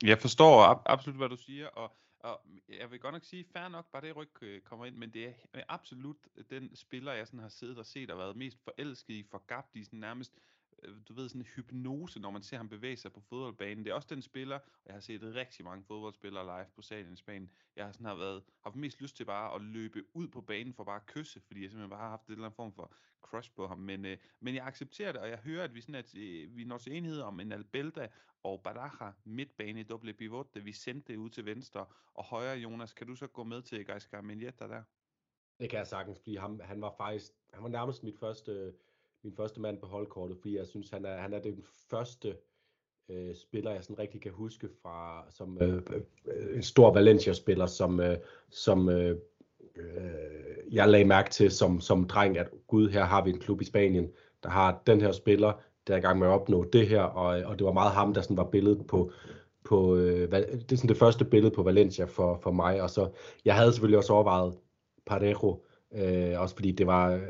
Jeg forstår absolut, hvad du siger, og, og jeg vil godt nok sige, fair nok, bare det ryg øh, kommer ind, men det er absolut øh, den spiller, jeg sådan har siddet og set og været mest forelsket i, forgabt i, sådan nærmest øh, du ved, sådan en hypnose, når man ser ham bevæge sig på fodboldbanen. Det er også den spiller, og jeg har set rigtig mange fodboldspillere live på salen i Spanien. Jeg har sådan har været, haft mest lyst til bare at løbe ud på banen for bare at kysse, fordi jeg simpelthen bare har haft en eller anden form for crush på ham. Men, øh, men jeg accepterer det, og jeg hører, at vi, sådan, at, øh, vi når til enighed om en Albelda og Baraja midtbane i doble pivot, da vi sendte det ud til venstre og højre. Jonas, kan du så gå med til Gaiscar Menjeta der? Det kan jeg sagtens, fordi ham, han var faktisk, han var nærmest mit første min første mand på holdkortet, fordi jeg synes, han er, han er den første øh, spiller, jeg sådan rigtig kan huske fra, som øh, øh, en stor Valencia-spiller, som, øh, som øh, øh, jeg lagde mærke til som, som dreng, at gud, her har vi en klub i Spanien, der har den her spiller, der er i gang med at opnå det her, og, og det var meget ham, der sådan var billedet på, på øh, det er sådan det første billede på Valencia for, for mig, og så, jeg havde selvfølgelig også overvejet Parejo, øh, også fordi det var, øh,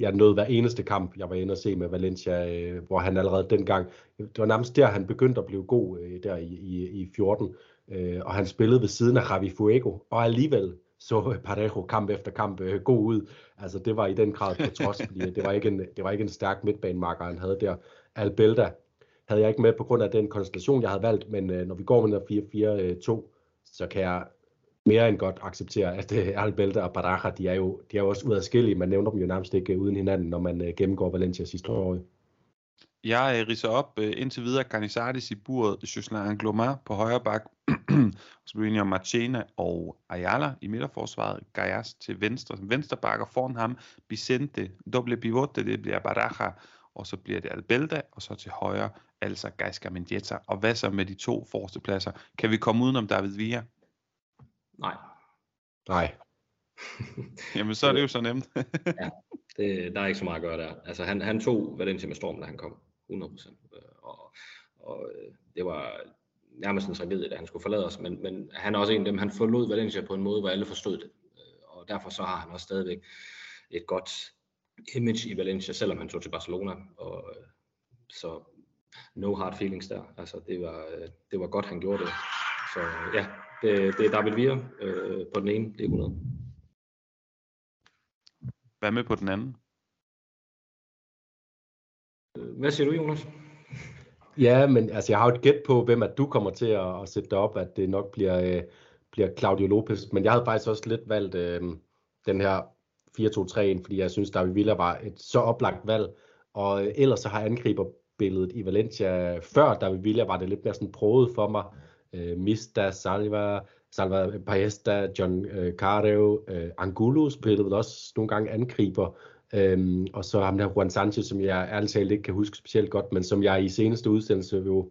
jeg nød hver eneste kamp, jeg var inde og se med Valencia, øh, hvor han allerede dengang, det var nærmest der, han begyndte at blive god, øh, der i, i, i 14, øh, og han spillede ved siden af Javi Fuego, og alligevel så Parejo kamp efter kamp øh, god ud. Altså det var i den grad på trods, fordi det var ikke en, det var ikke en stærk midtbanemarker, han havde der. Albelda havde jeg ikke med på grund af den konstellation, jeg havde valgt, men øh, når vi går med den 4-4-2, øh, så kan jeg mere end godt acceptere, at øh, Albelda og Baraja, de er jo, de er jo også uadskillige. Man nævner dem jo nærmest ikke øh, uden hinanden, når man øh, gennemgår Valencias historie. Jeg uh, riser op uh, indtil videre Canizares i buret, Jocelyn Angloma på højre bak, Slovenia Marchena og Ayala i midterforsvaret, Gajas til venstre, venstre bakker foran ham, Vicente, doble pivote, det bliver Baraja, og så bliver det Albelda, og så til højre, altså Gaisca Mendieta. Og hvad så med de to forreste pladser? Kan vi komme udenom David Villa? Nej. Nej. Jamen, så er det jo så nemt. ja, det, der er ikke så meget at gøre der. Altså, han, han tog Valencia med storm, da han kom. 100 procent. Øh, og, og øh, det var nærmest en tragedie, da han skulle forlade os, men, men han er også en af dem, han forlod Valencia på en måde, hvor alle forstod det. Øh, og derfor så har han også stadigvæk et godt image i Valencia, selvom han tog til Barcelona. Og, så no hard feelings der. Altså, det var, det var godt, han gjorde det. Så ja, det, det er David Villa øh, på den ene, det er 100. Hvad med på den anden? Øh, hvad siger du, Jonas? Ja, men altså, jeg har jo et gæt på, hvem at du kommer til at, at sætte dig op, at det nok bliver, øh, bliver Claudio Lopez. Men jeg havde faktisk også lidt valgt øh, den her 4-2-3, fordi jeg synes, David Villa var et så oplagt valg. Og øh, ellers så har angriberbilledet i Valencia, før David Villa, var det lidt mere sådan prøvet for mig øh, Mista, Salva, Salva Paesta, John øh, Carreo, øh, Angulo spillede vel også nogle gange angriber, øhm, og så ham der Juan Sanchez, som jeg ærligt talt ikke kan huske specielt godt, men som jeg i seneste udsendelse jo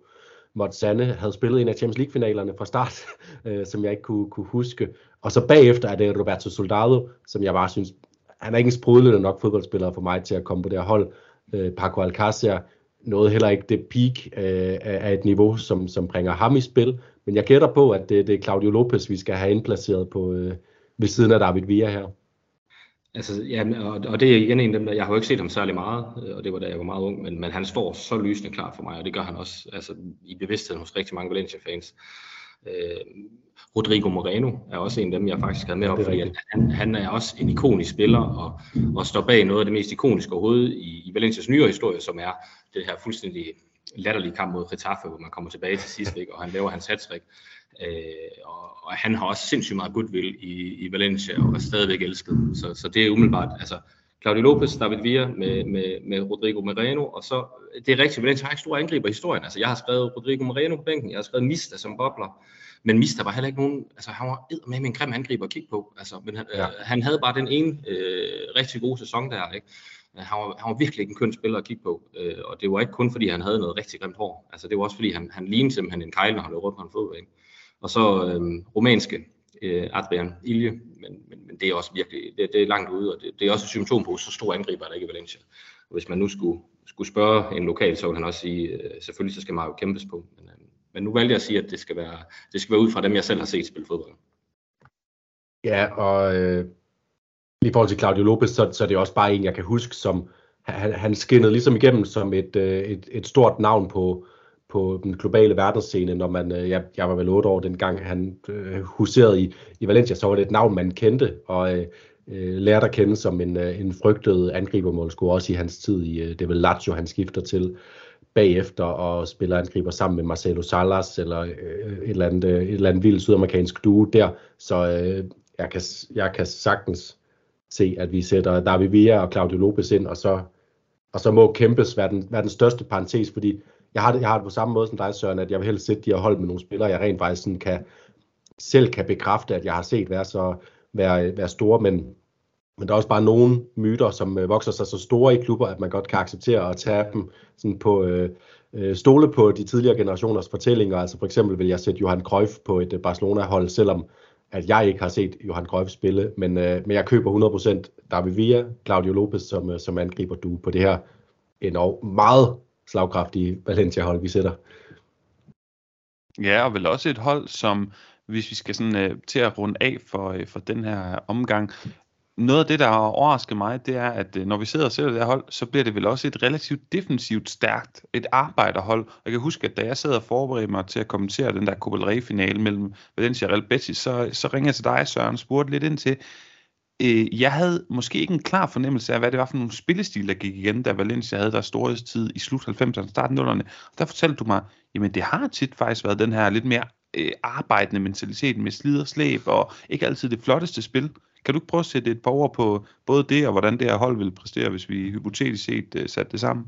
måtte sande havde spillet en af Champions League-finalerne fra start, øh, som jeg ikke kunne, kunne huske. Og så bagefter er det Roberto Soldado, som jeg bare synes, han er ikke en sprudlende nok fodboldspiller for mig til at komme på det her hold. Øh, Paco Alcácer nåede heller ikke det peak øh, af et niveau, som, som bringer ham i spil. Men jeg gætter på, at det, det er Claudio Lopez, vi skal have indplaceret på, øh, ved siden af David Villa her. Altså, ja, og, og det er igen en af dem, der, jeg har jo ikke set ham særlig meget, øh, og det var da jeg var meget ung, men, men han står så lysende klar for mig, og det gør han også altså, i bevidstheden hos rigtig mange Valencia-fans. Øh, Rodrigo Moreno er også en af dem, jeg faktisk havde med op, fordi han, han er også en ikonisk spiller, og, og står bag noget af det mest ikoniske overhovedet i, i Valencias nyere historie, som er det her fuldstændig latterlige kamp mod Getafe, hvor man kommer tilbage til sidst, ikke? og han laver hans hattrick. Øh, og, og han har også sindssygt meget goodwill i, i Valencia, og er stadigvæk elsket. Så, så det er umiddelbart, altså Claudio Lopez, David Villa med, med, med Rodrigo Moreno, og så, det er rigtigt, Valencia har ikke store angriber i historien. Altså, jeg har skrevet Rodrigo Moreno på bænken, jeg har skrevet Mista som bobler, men Mista var heller ikke nogen, altså han var med en grim angriber at kigge på, altså, men han, ja. øh, han havde bare den ene øh, rigtig gode sæson der, ikke? Han var, han var virkelig ikke en køn spiller at kigge på, øh, og det var ikke kun fordi han havde noget rigtig grimt hår, altså det var også fordi han, han lignede simpelthen en kejl, når han løb rundt på en fodbold, ikke? Og så øh, romanske øh, Adrian Ilje, men, men, men det er også virkelig, det, det er langt ude, og det, det er også et symptom på, så stor angriber der ikke i Valencia. Og hvis man nu skulle, skulle spørge en lokal, så ville han også sige, øh, selvfølgelig så skal Mario kæmpes på, men, øh, men nu valgte jeg at sige, at det skal være, det skal være ud fra dem, jeg selv har set spille fodbold. Ja, og øh, i forhold til Claudio Lopez, så, så er det også bare en, jeg kan huske, som han, han skinnede ligesom igennem som et, øh, et, et stort navn på, på den globale verdensscene, når man, øh, jeg, jeg var vel otte år dengang, han øh, huserede i, i Valencia, så var det et navn, man kendte, og øh, øh lærte at kende som en, øh, en frygtet angribermålscorer, også i hans tid i, øh, det er vel Lazio, han skifter til bagefter og spiller angriber sammen med Marcelo Salas, eller øh, et, eller andet, øh, et eller andet vildt sydamerikansk duo der, så øh, jeg, kan, jeg kan sagtens se, at vi sætter David Villa og Claudio Lopez ind, og så, og så må kæmpes være den, være den største parentes, fordi jeg har, det, jeg har det på samme måde som dig, Søren, at jeg vil helst sætte de her hold med nogle spillere, jeg rent faktisk sådan kan, selv kan bekræfte, at jeg har set være, så, være, være store, men, men der er også bare nogle myter, som øh, vokser sig så store i klubber, at man godt kan acceptere at tage dem sådan på, øh, øh, stole på de tidligere generationers fortællinger. Altså for eksempel vil jeg sætte Johan Cruyff på et øh, Barcelona-hold, selvom at jeg ikke har set Johan Cruyff spille, men, øh, men jeg køber 100% David Villa, Claudio Lopez som, øh, som angriber du på det her endnu meget slagkraftige Valencia-hold, vi sætter. Ja, og vel også et hold, som hvis vi skal sådan øh, til at runde af for, øh, for den her omgang, noget af det, der overrasker mig, det er, at øh, når vi sidder og ser det her hold, så bliver det vel også et relativt defensivt stærkt, et arbejderhold. Jeg kan huske, at da jeg sad og forberedte mig til at kommentere den der Copa del finale mellem Valencia og Real Betis, så, så ringede jeg til dig, Søren, og spurgte lidt ind til, øh, jeg havde måske ikke en klar fornemmelse af, hvad det var for nogle spillestil, der gik igen, da Valencia havde der tid i slut 90'erne, starten 0'erne. Der fortalte du mig, jamen det har tit faktisk været den her lidt mere øh, arbejdende mentalitet med slid og slæb, og ikke altid det flotteste spil. Kan du ikke prøve at sætte et par ord på både det, og hvordan det her hold vil præstere, hvis vi hypotetisk set øh, satte det sammen?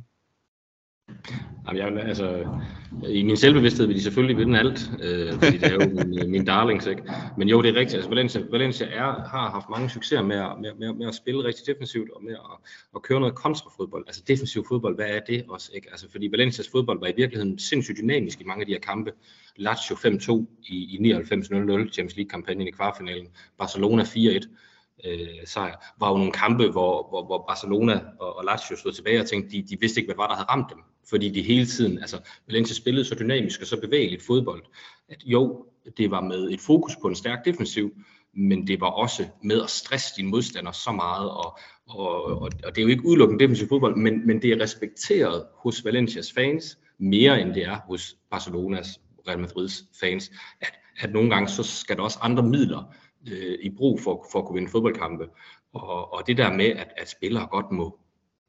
Jamen, jeg, altså, I min selvbevidsthed vil de selvfølgelig vinde alt, øh, fordi det er jo min, øh, min darlings, ikke? Men jo, det er rigtigt. Altså, Valencia, Valencia er, har haft mange succeser med at, med, med, med at spille rigtig defensivt og med at, at køre noget kontrafodbold. Altså defensiv fodbold, hvad er det også? Ikke? Altså, fordi Valencias fodbold var i virkeligheden sindssygt dynamisk i mange af de her kampe. Lazio 5-2 i, i 99-0-0, Champions League-kampagnen i kvartfinalen. Barcelona 4-1 øh, sejr, var jo nogle kampe, hvor, hvor, hvor Barcelona og, og Lazio stod tilbage og tænkte, de, de vidste ikke, hvad var, der havde ramt dem. Fordi de hele tiden, altså Valencia spillede så dynamisk og så bevægeligt fodbold, at jo, det var med et fokus på en stærk defensiv, men det var også med at stresse dine modstandere så meget, og, og, og, og det er jo ikke udelukkende defensiv fodbold, men, men det er respekteret hos Valencias fans, mere end det er hos Barcelonas, Real Madrids fans, at, at nogle gange så skal der også andre midler øh, i brug for, for at kunne vinde fodboldkampe. Og, og det der med, at, at spillere godt må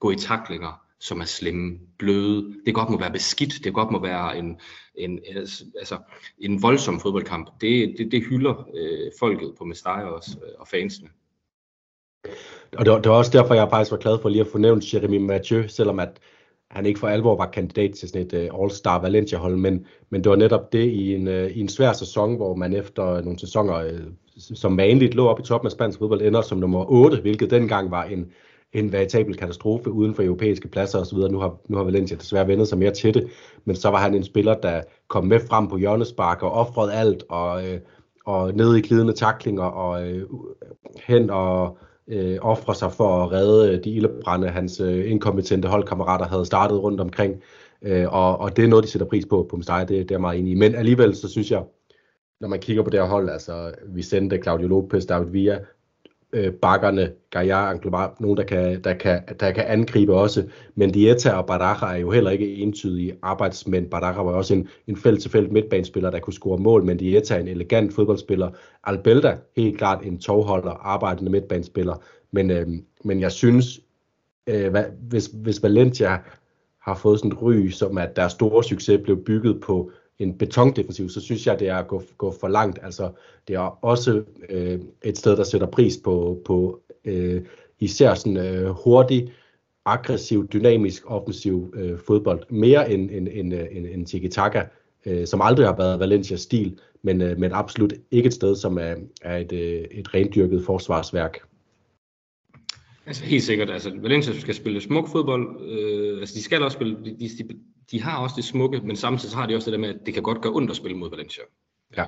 gå i taklinger, som er slemme, bløde, det godt må være beskidt, det godt må være en, en, altså, altså en voldsom fodboldkamp. Det, det, det hylder øh, folket på Mestalla også, øh, og fansene. Og det var, det var også derfor, jeg faktisk var glad for lige at få nævnt Jeremy Mathieu, selvom at han ikke for alvor var kandidat til sådan et uh, All-Star Valencia-hold, men, men det var netop det i en, uh, i en svær sæson, hvor man efter nogle sæsoner, uh, som vanligt lå op i toppen af spansk fodbold, ender som nummer 8, hvilket dengang var en, en veritabel katastrofe uden for europæiske pladser osv. Nu har, nu har Valencia desværre vendt sig mere til det, men så var han en spiller, der kom med frem på hjørnespark og offrede alt, og, uh, og ned i glidende taklinger, og uh, hen og øh, ofre sig for at redde øh, de ildebrænde, hans øh, inkompetente holdkammerater havde startet rundt omkring. Øh, og, og det er noget, de sætter pris på på Mestalla, det, det er jeg meget enig i. Men alligevel, så synes jeg, når man kigger på det her hold, altså Vicente, Claudio Lopez, David Villa, øh, bakkerne, Gaia, Anglobar, nogen, der kan, der, kan, der kan angribe også. Men Dieta og Baraja er jo heller ikke entydige arbejdsmænd. Baraja var også en, en felt-til-felt midtbanespiller, der kunne score mål, men Dieta er en elegant fodboldspiller. Albelda, helt klart en tovholder, arbejdende midtbanespiller. Men, øh, men jeg synes, øh, hvad, hvis, hvis Valencia har fået sådan et ry, som at deres store succes blev bygget på en betondefensiv, så synes jeg, det er at gå, gå for langt. Altså, det er også øh, et sted, der sætter pris på, på øh, især sådan øh, hurtig, aggressiv, dynamisk, offensiv øh, fodbold. Mere end, end, end, en, end, end tiki-taka, øh, som aldrig har været Valencias stil, men, øh, men absolut ikke et sted, som er, er et, øh, et rendyrket forsvarsværk. Altså helt sikkert, altså Valencia skal spille smuk fodbold, øh, altså de skal også spille, de, de, de har også det smukke, men samtidig har de også det der med, at det kan godt gøre ondt at spille mod Valencia. Ja.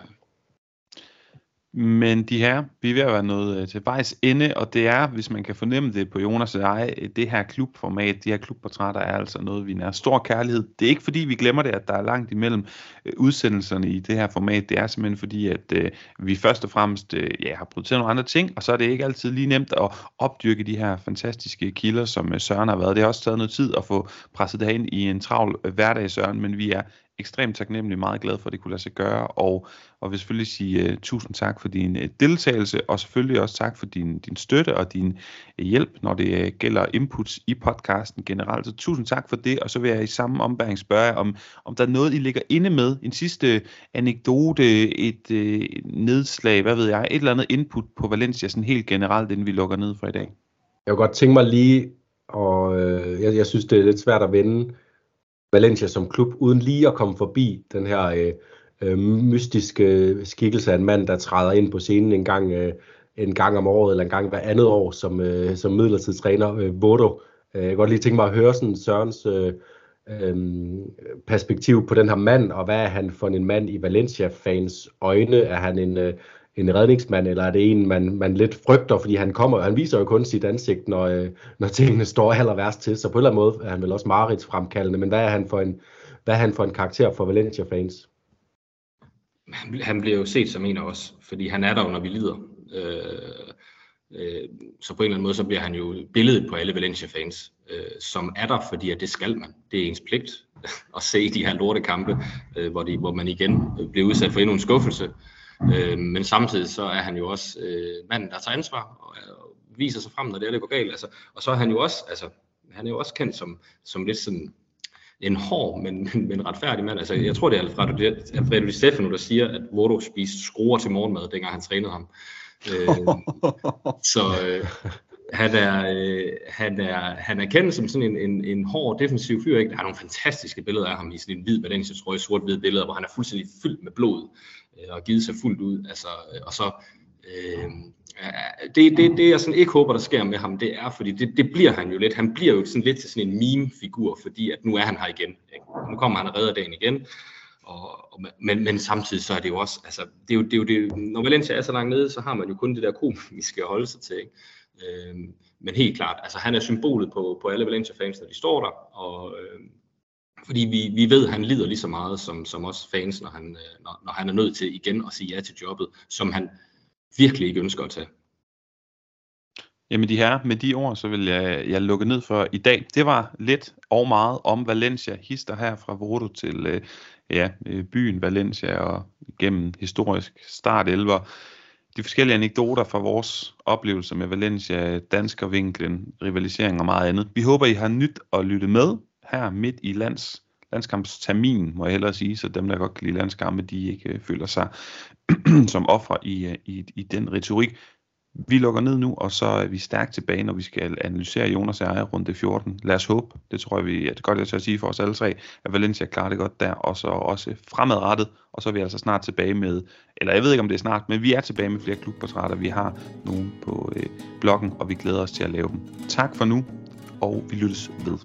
Men de her, vi er ved at være noget øh, til vejs ende, og det er, hvis man kan fornemme det på Jonas og jeg, øh, det her klubformat, de her klubportrætter er altså noget, vi nær stor kærlighed. Det er ikke fordi, vi glemmer det, at der er langt imellem øh, udsendelserne i det her format. Det er simpelthen fordi, at øh, vi først og fremmest øh, ja, har prioriteret nogle andre ting, og så er det ikke altid lige nemt at opdyrke de her fantastiske kilder, som øh, Søren har været. Det har også taget noget tid at få presset det ind i en travl øh, hverdag, Søren, men vi er ekstremt taknemmelig, meget glad for, at det kunne lade sig gøre, og, og vil selvfølgelig sige uh, tusind tak for din uh, deltagelse, og selvfølgelig også tak for din, din støtte og din uh, hjælp, når det uh, gælder inputs i podcasten generelt. Så tusind tak for det, og så vil jeg i samme ombæring spørge om, om der er noget, I ligger inde med, en sidste anekdote, et uh, nedslag, hvad ved jeg, et eller andet input på Valencia, sådan helt generelt, inden vi lukker ned for i dag. Jeg kunne godt tænke mig lige, og øh, jeg, jeg synes, det er lidt svært at vende Valencia som klub, uden lige at komme forbi den her øh, øh, mystiske skikkelse af en mand, der træder ind på scenen en gang, øh, en gang om året, eller en gang hver andet år, som, øh, som midlertidig træner, øh, Vodo. Øh, jeg kan godt lige tænke mig at høre sådan Sørens øh, øh, perspektiv på den her mand, og hvad er han for en mand i Valencia-fans øjne? Er han en, øh, en redningsmand, eller er det en, man, man lidt frygter, fordi han kommer, han viser jo kun sit ansigt, når, øh, når tingene står aller værst til, så på en eller anden måde er han vel også Marits fremkaldende, men hvad er han for en, hvad er han for en karakter for Valencia-fans? Han han bliver jo set som en af os, fordi han er der når vi lider. Øh, øh, så på en eller anden måde, så bliver han jo billedet på alle Valencia-fans, øh, som er der, fordi at det skal man. Det er ens pligt at se de her lortekampe, øh, hvor, de, hvor man igen bliver udsat for endnu en skuffelse. Øh, men samtidig så er han jo også øh, manden, der tager ansvar og, og viser sig frem, når det er, det går galt. Altså, og så er han jo også, altså, han er jo også kendt som, som lidt sådan en hård, men, men retfærdig mand. Altså, jeg tror, det er Alfredo, Alfredo Di Stefano, der siger, at Vodo spiste skruer til morgenmad, dengang han trænede ham. Øh, så øh, han, er, øh, han, er, han er kendt som sådan en, en, en hård defensiv fyr. Ikke? Der er nogle fantastiske billeder af ham i sådan en hvid Valencia-trøje, sort-hvid billeder, hvor han er fuldstændig fyldt med blod øh, Øh, og givet sig fuldt ud. Altså, øh, og så, øh, øh, det, det, det jeg sådan ikke håber, der sker med ham, det er, fordi det, det bliver han jo lidt. Han bliver jo sådan lidt til sådan en meme-figur, fordi at nu er han her igen. Ikke? Nu kommer han og redder dagen igen. Og, og, men, men samtidig så er det jo også, altså, det er jo, det er jo det, når Valencia er så langt nede, så har man jo kun det der komiske at holde sig til. Ikke? Øh, men helt klart, altså han er symbolet på, på alle Valencia-fans, når de står der, og, øh, fordi vi, vi ved, at han lider lige så meget som, som os fans, når han, øh, når, når han er nødt til igen at sige ja til jobbet, som han virkelig ikke ønsker at tage. Jamen de her, med de ord, så vil jeg, jeg lukke ned for i dag. Det var lidt og meget om Valencia, hister her fra Vodo til øh, ja, øh, byen Valencia og gennem historisk start 11 de forskellige anekdoter fra vores oplevelser med Valencia, danskervinklen, rivalisering og meget andet. Vi håber, I har nyt at lytte med her midt i lands, landskampstermin, må jeg hellere sige, så dem, der godt kan lide landskampe, de ikke øh, føler sig som offer i, øh, i, i den retorik. Vi lukker ned nu, og så er vi stærkt tilbage, når vi skal analysere Jonas ejer runde 14. Lad os håbe, det tror jeg, vi er det godt jeg at sige for os alle tre, at Valencia klarer det godt der, og så også fremadrettet, og så er vi altså snart tilbage med, eller jeg ved ikke om det er snart, men vi er tilbage med flere klubportrætter. Vi har nogle på øh, bloggen, og vi glæder os til at lave dem. Tak for nu, og vi lyttes ved.